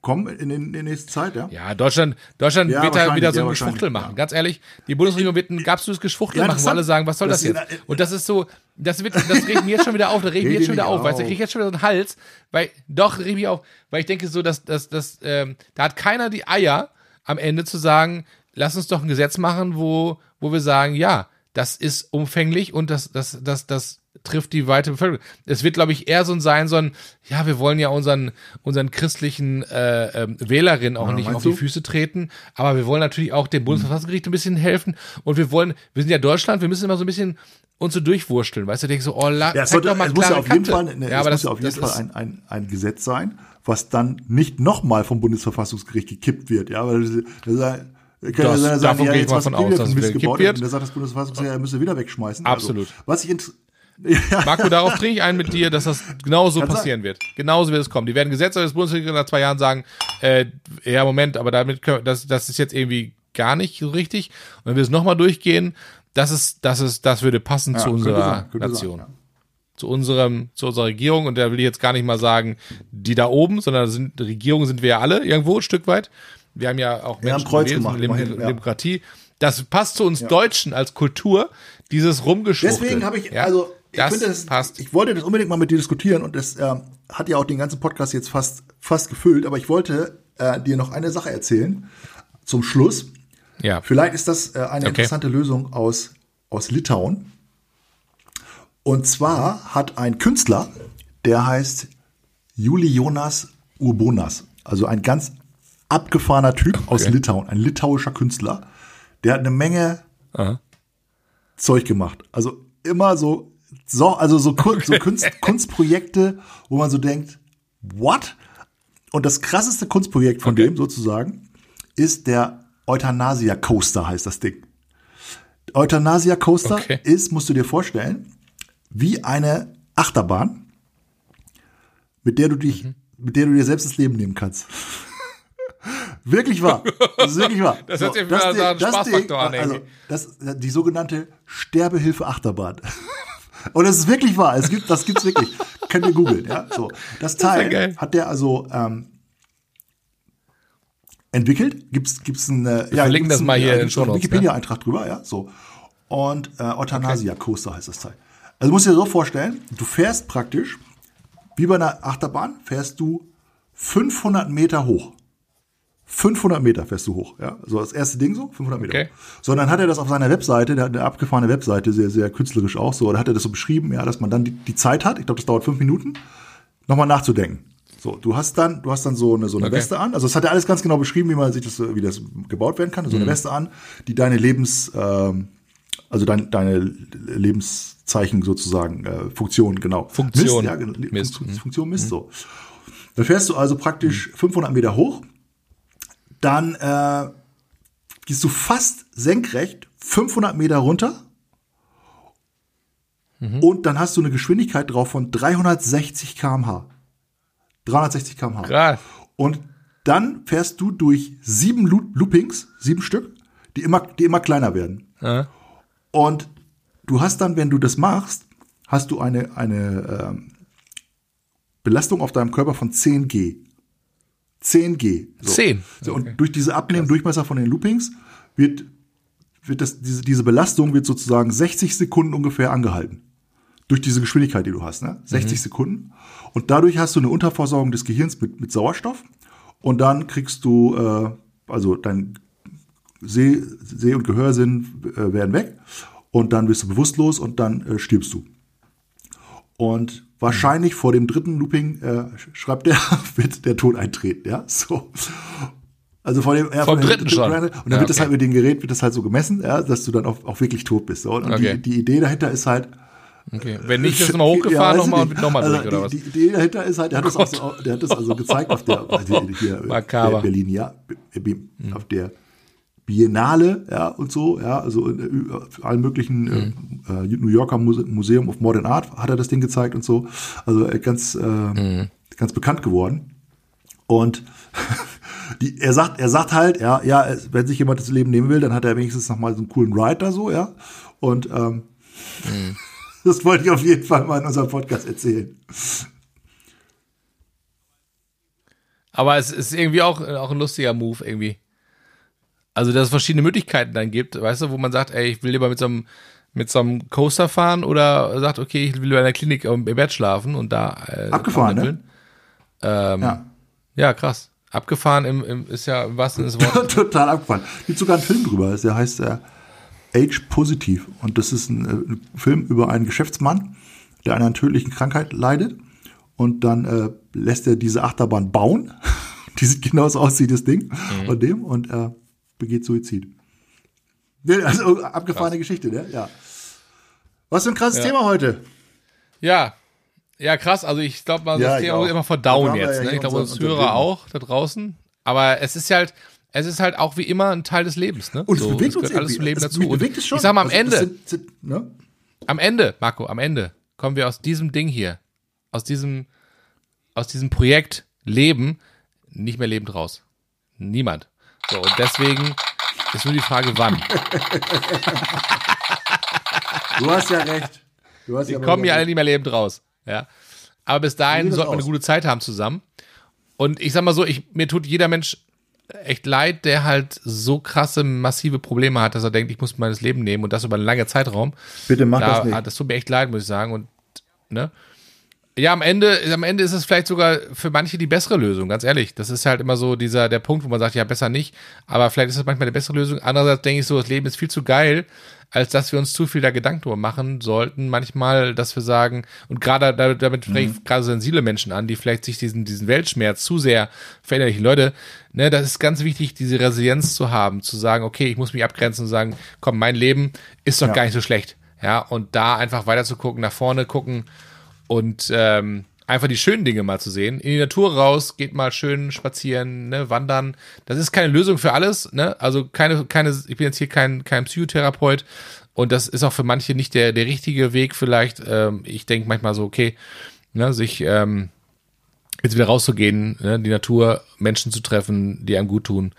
kommen in, in, der nächsten Zeit, ja. Ja, Deutschland, Deutschland Ja, wird da wieder so ja, ein wahrscheinlich, Geschwuchtel machen. ja. Ganz ehrlich, die Bundesregierung wird ein absolutes Geschwuchtel Ja, machen, wo alle sagen, was soll das, Das jetzt? Und das ist so, das wird, das regt mir jetzt schon wieder auf, da regt mir jetzt schon wieder nicht auf, weißt du, ich auf. krieg jetzt schon wieder so einen Hals, weil, doch, reg mich auf, weil ich denke so, dass, dass, dass, ähm, da hat keiner die Eier, am Ende zu sagen, lass uns doch ein Gesetz machen, wo, wo wir sagen, ja, das ist umfänglich und das, das, das, das trifft die weite Bevölkerung. Es wird, glaube ich, eher so ein sein, so ein, ja, wir wollen ja unseren, unseren christlichen äh, ähm, Wählerinnen auch nicht meinst auf die du? Füße treten, aber wir wollen natürlich auch dem Bundesverfassungsgericht ein bisschen helfen und wir wollen, wir sind ja Deutschland, wir müssen immer so ein bisschen uns so durchwursteln, weißt du, denkst so, oh, la, Ja, es, zeig doch mal es muss ja auf jeden Kante. Fall, ne, ja, aber muss das, ja auf jeden Fall ist, ein, ein, ein Gesetz sein, was dann nicht nochmal vom Bundesverfassungsgericht gekippt wird. Ja, weil das, das, das kann ja Das- sein, davon ja, gehe ich mal von aus, dass es gekippt und dann sagt das Bundesverfassungsgericht, er müsste wieder wegschmeißen. Absolut. Also, was ich ja, Marco, darauf trinke ich ein mit dir, dass das genauso Kann passieren wird. Genauso wird es kommen. Die werden Gesetze des Bundesregierung nach zwei Jahren sagen, äh, ja, Moment, aber damit können, das, das ist jetzt irgendwie gar nicht so richtig. Und wenn wir es nochmal durchgehen, das ist, das ist, das würde passen zu könnte unserer sein, könnte Nation. sein, ja. Zu unserem, zu unserer Regierung. Und da will ich jetzt gar nicht mal sagen, die da oben, sondern sind, Regierung sind wir ja alle irgendwo ein Stück weit. Wir haben ja auch Wir haben Menschen Kreuz gewählt, gemacht, immerhin, ja. Demokratie. Das passt zu uns Deutschen als Kultur, dieses Rumgeschwuchtel. Deswegen habe ich, Ja? also ich das finde, das, passt. ich wollte das unbedingt mal mit dir diskutieren und das ähm, hat ja auch den ganzen Podcast jetzt fast, fast gefüllt, aber ich wollte äh, dir noch eine Sache erzählen zum Schluss. Ja. Vielleicht ist das äh, eine Okay. interessante Lösung aus, aus Litauen. Und zwar hat ein Künstler, der heißt Juli Jonas Urbonas, also ein ganz abgefahrener Typ aus Litauen, ein litauischer Künstler, der hat eine Menge Aha. Zeug gemacht. Also immer so, so also so, Kun so Kunst, Kunstprojekte, wo man so denkt, what? Und das krasseste Kunstprojekt von Okay. dem sozusagen ist der Euthanasia Coaster, heißt das Ding. Euthanasia Coaster Okay. ist, musst du dir vorstellen, wie eine Achterbahn, mit der du dich, mit der du dir selbst das Leben nehmen kannst. Wirklich wahr. Das ist wirklich wahr. Das hört sich das nach Ding- einem das Spaßfaktor an, Also, das, die sogenannte Sterbehilfe Achterbahn. Und es ist wirklich wahr. Es gibt, das gibt's wirklich. Könnt ihr googeln, ja. So. Das Teil geil. hat der also ähm, entwickelt. Gibt's, gibt's ein, äh, ja, verlinken das mal hier ja, in den einen Shownotes, ne? Wikipedia-Eintrag drüber, ja. So. Und äh, Euthanasia Coaster heißt das Teil. Also musst du dir so vorstellen, du fährst praktisch, wie bei einer Achterbahn, fährst du 500 Meter hoch. 500 Meter fährst du hoch, ja. So das erste Ding so, 500 Meter. Okay. So, dann hat er das auf seiner Webseite, der hat eine abgefahrene Webseite, sehr, sehr künstlerisch auch so, da hat er das so beschrieben, ja, dass man dann die, die Zeit hat, ich glaube, das dauert fünf Minuten, nochmal nachzudenken. So, du hast dann, du hast dann so eine, so eine Okay. Weste an. Also das hat er alles ganz genau beschrieben, wie man sich das, wie das gebaut werden kann. So Mhm. eine Weste an, die deine Lebens, ähm, also dein, deine Lebenszeichen sozusagen, äh, Funktion, genau. Funktion Misst, ja, genau, Le- misst. Funktion, Funktion misst, so. Dann fährst du also praktisch 500 Meter hoch. Dann äh, gehst du fast senkrecht 500 Meter runter. Und dann hast du eine Geschwindigkeit drauf von 360 km/h. 360 km/h. Krass. Und dann fährst du durch sieben Loop Loopings, sieben Stück, die immer, die immer kleiner werden. Ja. Und du hast dann, wenn du das machst, hast du eine, eine ähm, Belastung auf deinem Körper von 10 G. 10 G. So. 10. So, und durch diese abnehmenden Durchmesser von den Loopings wird, wird das, diese, diese Belastung wird sozusagen 60 Sekunden ungefähr angehalten. Durch diese Geschwindigkeit, die du hast, ne? 60 Sekunden. Und dadurch hast du eine Unterversorgung des Gehirns mit, mit Sauerstoff. Und dann kriegst du, äh, also dein Seh, Seh- und Gehörsinn äh, werden weg. Und dann wirst du bewusstlos und dann äh, stirbst du. Und wahrscheinlich vor dem dritten Looping, äh, schreibt er, wird der Tod eintreten, ja, so. Also vor dem, ja, vor dem dritten schon. Und dann Ja, wird das okay. halt mit dem Gerät, wird das halt so gemessen, ja, dass du dann auch, auch wirklich tot bist. So. Und Okay. die, die Idee dahinter ist halt, Okay. Wenn nicht, ist nochmal hochgefahren weiß ich nochmal und wird nochmal also durch, oder die, was? Die Idee dahinter ist halt, der hat das, auch so, der hat das also gezeigt auf der, also hier, Makaber. der Berlin, ja, Be- auf der Biennale, ja, und so, ja, also in, äh, auf allen möglichen äh, äh, New Yorker Muse Museum of Modern Art hat er das Ding gezeigt und so. Also äh, ganz, äh, ganz bekannt geworden. Und die, er sagt, er sagt halt, ja, ja, wenn sich jemand das Leben nehmen will, dann hat er wenigstens noch mal so einen coolen Ride da so, ja. Und ähm, das wollte ich auf jeden Fall mal in unserem Podcast erzählen. Aber es ist irgendwie auch, auch ein lustiger Move irgendwie. Also, dass es verschiedene Möglichkeiten dann gibt, weißt du, wo man sagt, ey, ich will lieber mit so einem, mit so einem Coaster fahren oder sagt, okay, ich will lieber in der Klinik im Bett schlafen und da äh, Abgefahren, ne? Ähm, Ja. ja. krass. Abgefahren im, im, ist ja im wahrsten Sinne des Wortes. Total abgefahren. Gibt sogar einen Film drüber, der heißt äh, Age Positiv. Und das ist ein, äh, ein Film über einen Geschäftsmann, der an einer tödlichen Krankheit leidet. Und dann äh, lässt er diese Achterbahn bauen. Die sieht genauso aus wie das Ding und dem und äh, begeht Suizid. Also abgefahrene Geschichte, ne? Ja. Was für ein krasses Thema heute. Ja. Ja, krass. Also ich glaube, man Ja, das Thema muss immer verdauen jetzt. ja Ne? Ich glaube, uns Hörer auch da draußen. Aber es ist halt, es ist halt auch wie immer ein Teil des Lebens. Ne? Und es So, bewegt uns alles zum. Leben Es dazu. Bewegt es schon. ich sag mal, am Also, Ende, sind- sind, ne? am Ende, Marco, am Ende kommen wir aus diesem Ding hier, aus diesem, aus diesem Projekt Leben nicht mehr lebend raus. Niemand. So, und deswegen ist nur die Frage, wann. Du hast ja recht. Du hast Die ja kommen ja alle nicht mehr lebend raus. Ja. Aber bis dahin Wie sieht das sollte man eine gute Zeit haben zusammen. Und ich sag mal so, ich, mir tut jeder Mensch echt leid, der halt so krasse, massive Probleme hat, dass er denkt, ich muss mein Leben nehmen und das über einen langen Zeitraum. Bitte mach da, das nicht. das tut mir echt leid, muss ich sagen. Und ne? Ja, am Ende, am Ende ist es vielleicht sogar für manche die bessere Lösung, ganz ehrlich. Das ist halt immer so dieser, der Punkt, wo man sagt, ja, besser nicht. Aber vielleicht ist es manchmal eine bessere Lösung. Andererseits denke ich so, das Leben ist viel zu geil, als dass wir uns zu viel da Gedanken drüber machen sollten. Manchmal, dass wir sagen, und gerade da- damit spreche ich gerade sensible Menschen an, die vielleicht sich diesen, diesen Weltschmerz zu sehr verinnerlichen. Leute, ne, das ist ganz wichtig, diese Resilienz zu haben, zu sagen, okay, ich muss mich abgrenzen und sagen, komm, mein Leben ist doch Ja. gar nicht so schlecht. Ja, und da einfach weiter zu gucken, nach vorne gucken und ähm, einfach die schönen Dinge mal zu sehen. In die Natur raus, geht mal schön spazieren, ne, wandern. Das ist keine Lösung für alles, ne? Also keine, keine, ich bin jetzt hier kein, kein Psychotherapeut und das ist auch für manche nicht der, der richtige Weg vielleicht. Ähm, ich denke manchmal so, okay, ne, sich ähm, jetzt wieder rauszugehen, ne, die Natur, Menschen zu treffen, die einem gut tun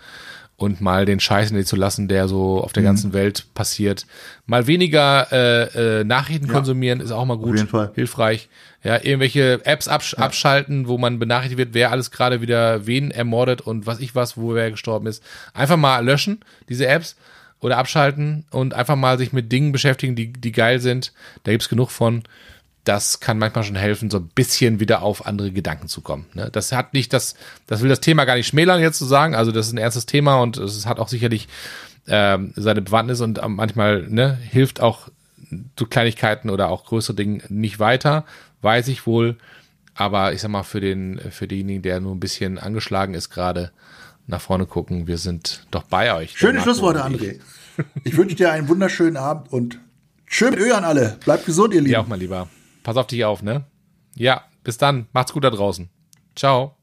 und mal den Scheiß in dir zu lassen, der so auf der ganzen Welt passiert. Mal weniger äh, äh, Nachrichten konsumieren ist auch mal gut, jeden Fall. hilfreich. Ja, irgendwelche Apps absch abschalten, wo man benachrichtigt wird, wer alles gerade wieder wen ermordet und was ich was, wo wer gestorben ist. Einfach mal löschen, diese Apps oder abschalten und einfach mal sich mit Dingen beschäftigen, die, die geil sind. Da gibt's genug von das kann manchmal schon helfen, so ein bisschen wieder auf andere Gedanken zu kommen. Ne? Das hat nicht das, das will das Thema gar nicht schmälern jetzt zu sagen. Also das ist ein ernstes Thema und es hat auch sicherlich ähm, seine Bewandtnis und ähm, manchmal ne, hilft auch so Kleinigkeiten oder auch größere Dinge nicht weiter, weiß ich wohl. Aber ich sag mal, für den, für denjenigen, der nur ein bisschen angeschlagen ist gerade, nach vorne gucken, wir sind doch bei euch. Schöne Schlussworte, und ich. André. Ich wünsche dir einen wunderschönen Abend und schön mit Ö an alle. Bleibt gesund, ihr Lieben. Ja, auch mal lieber. Pass auf dich auf, ne? Ja, bis dann. Macht's gut da draußen. Ciao.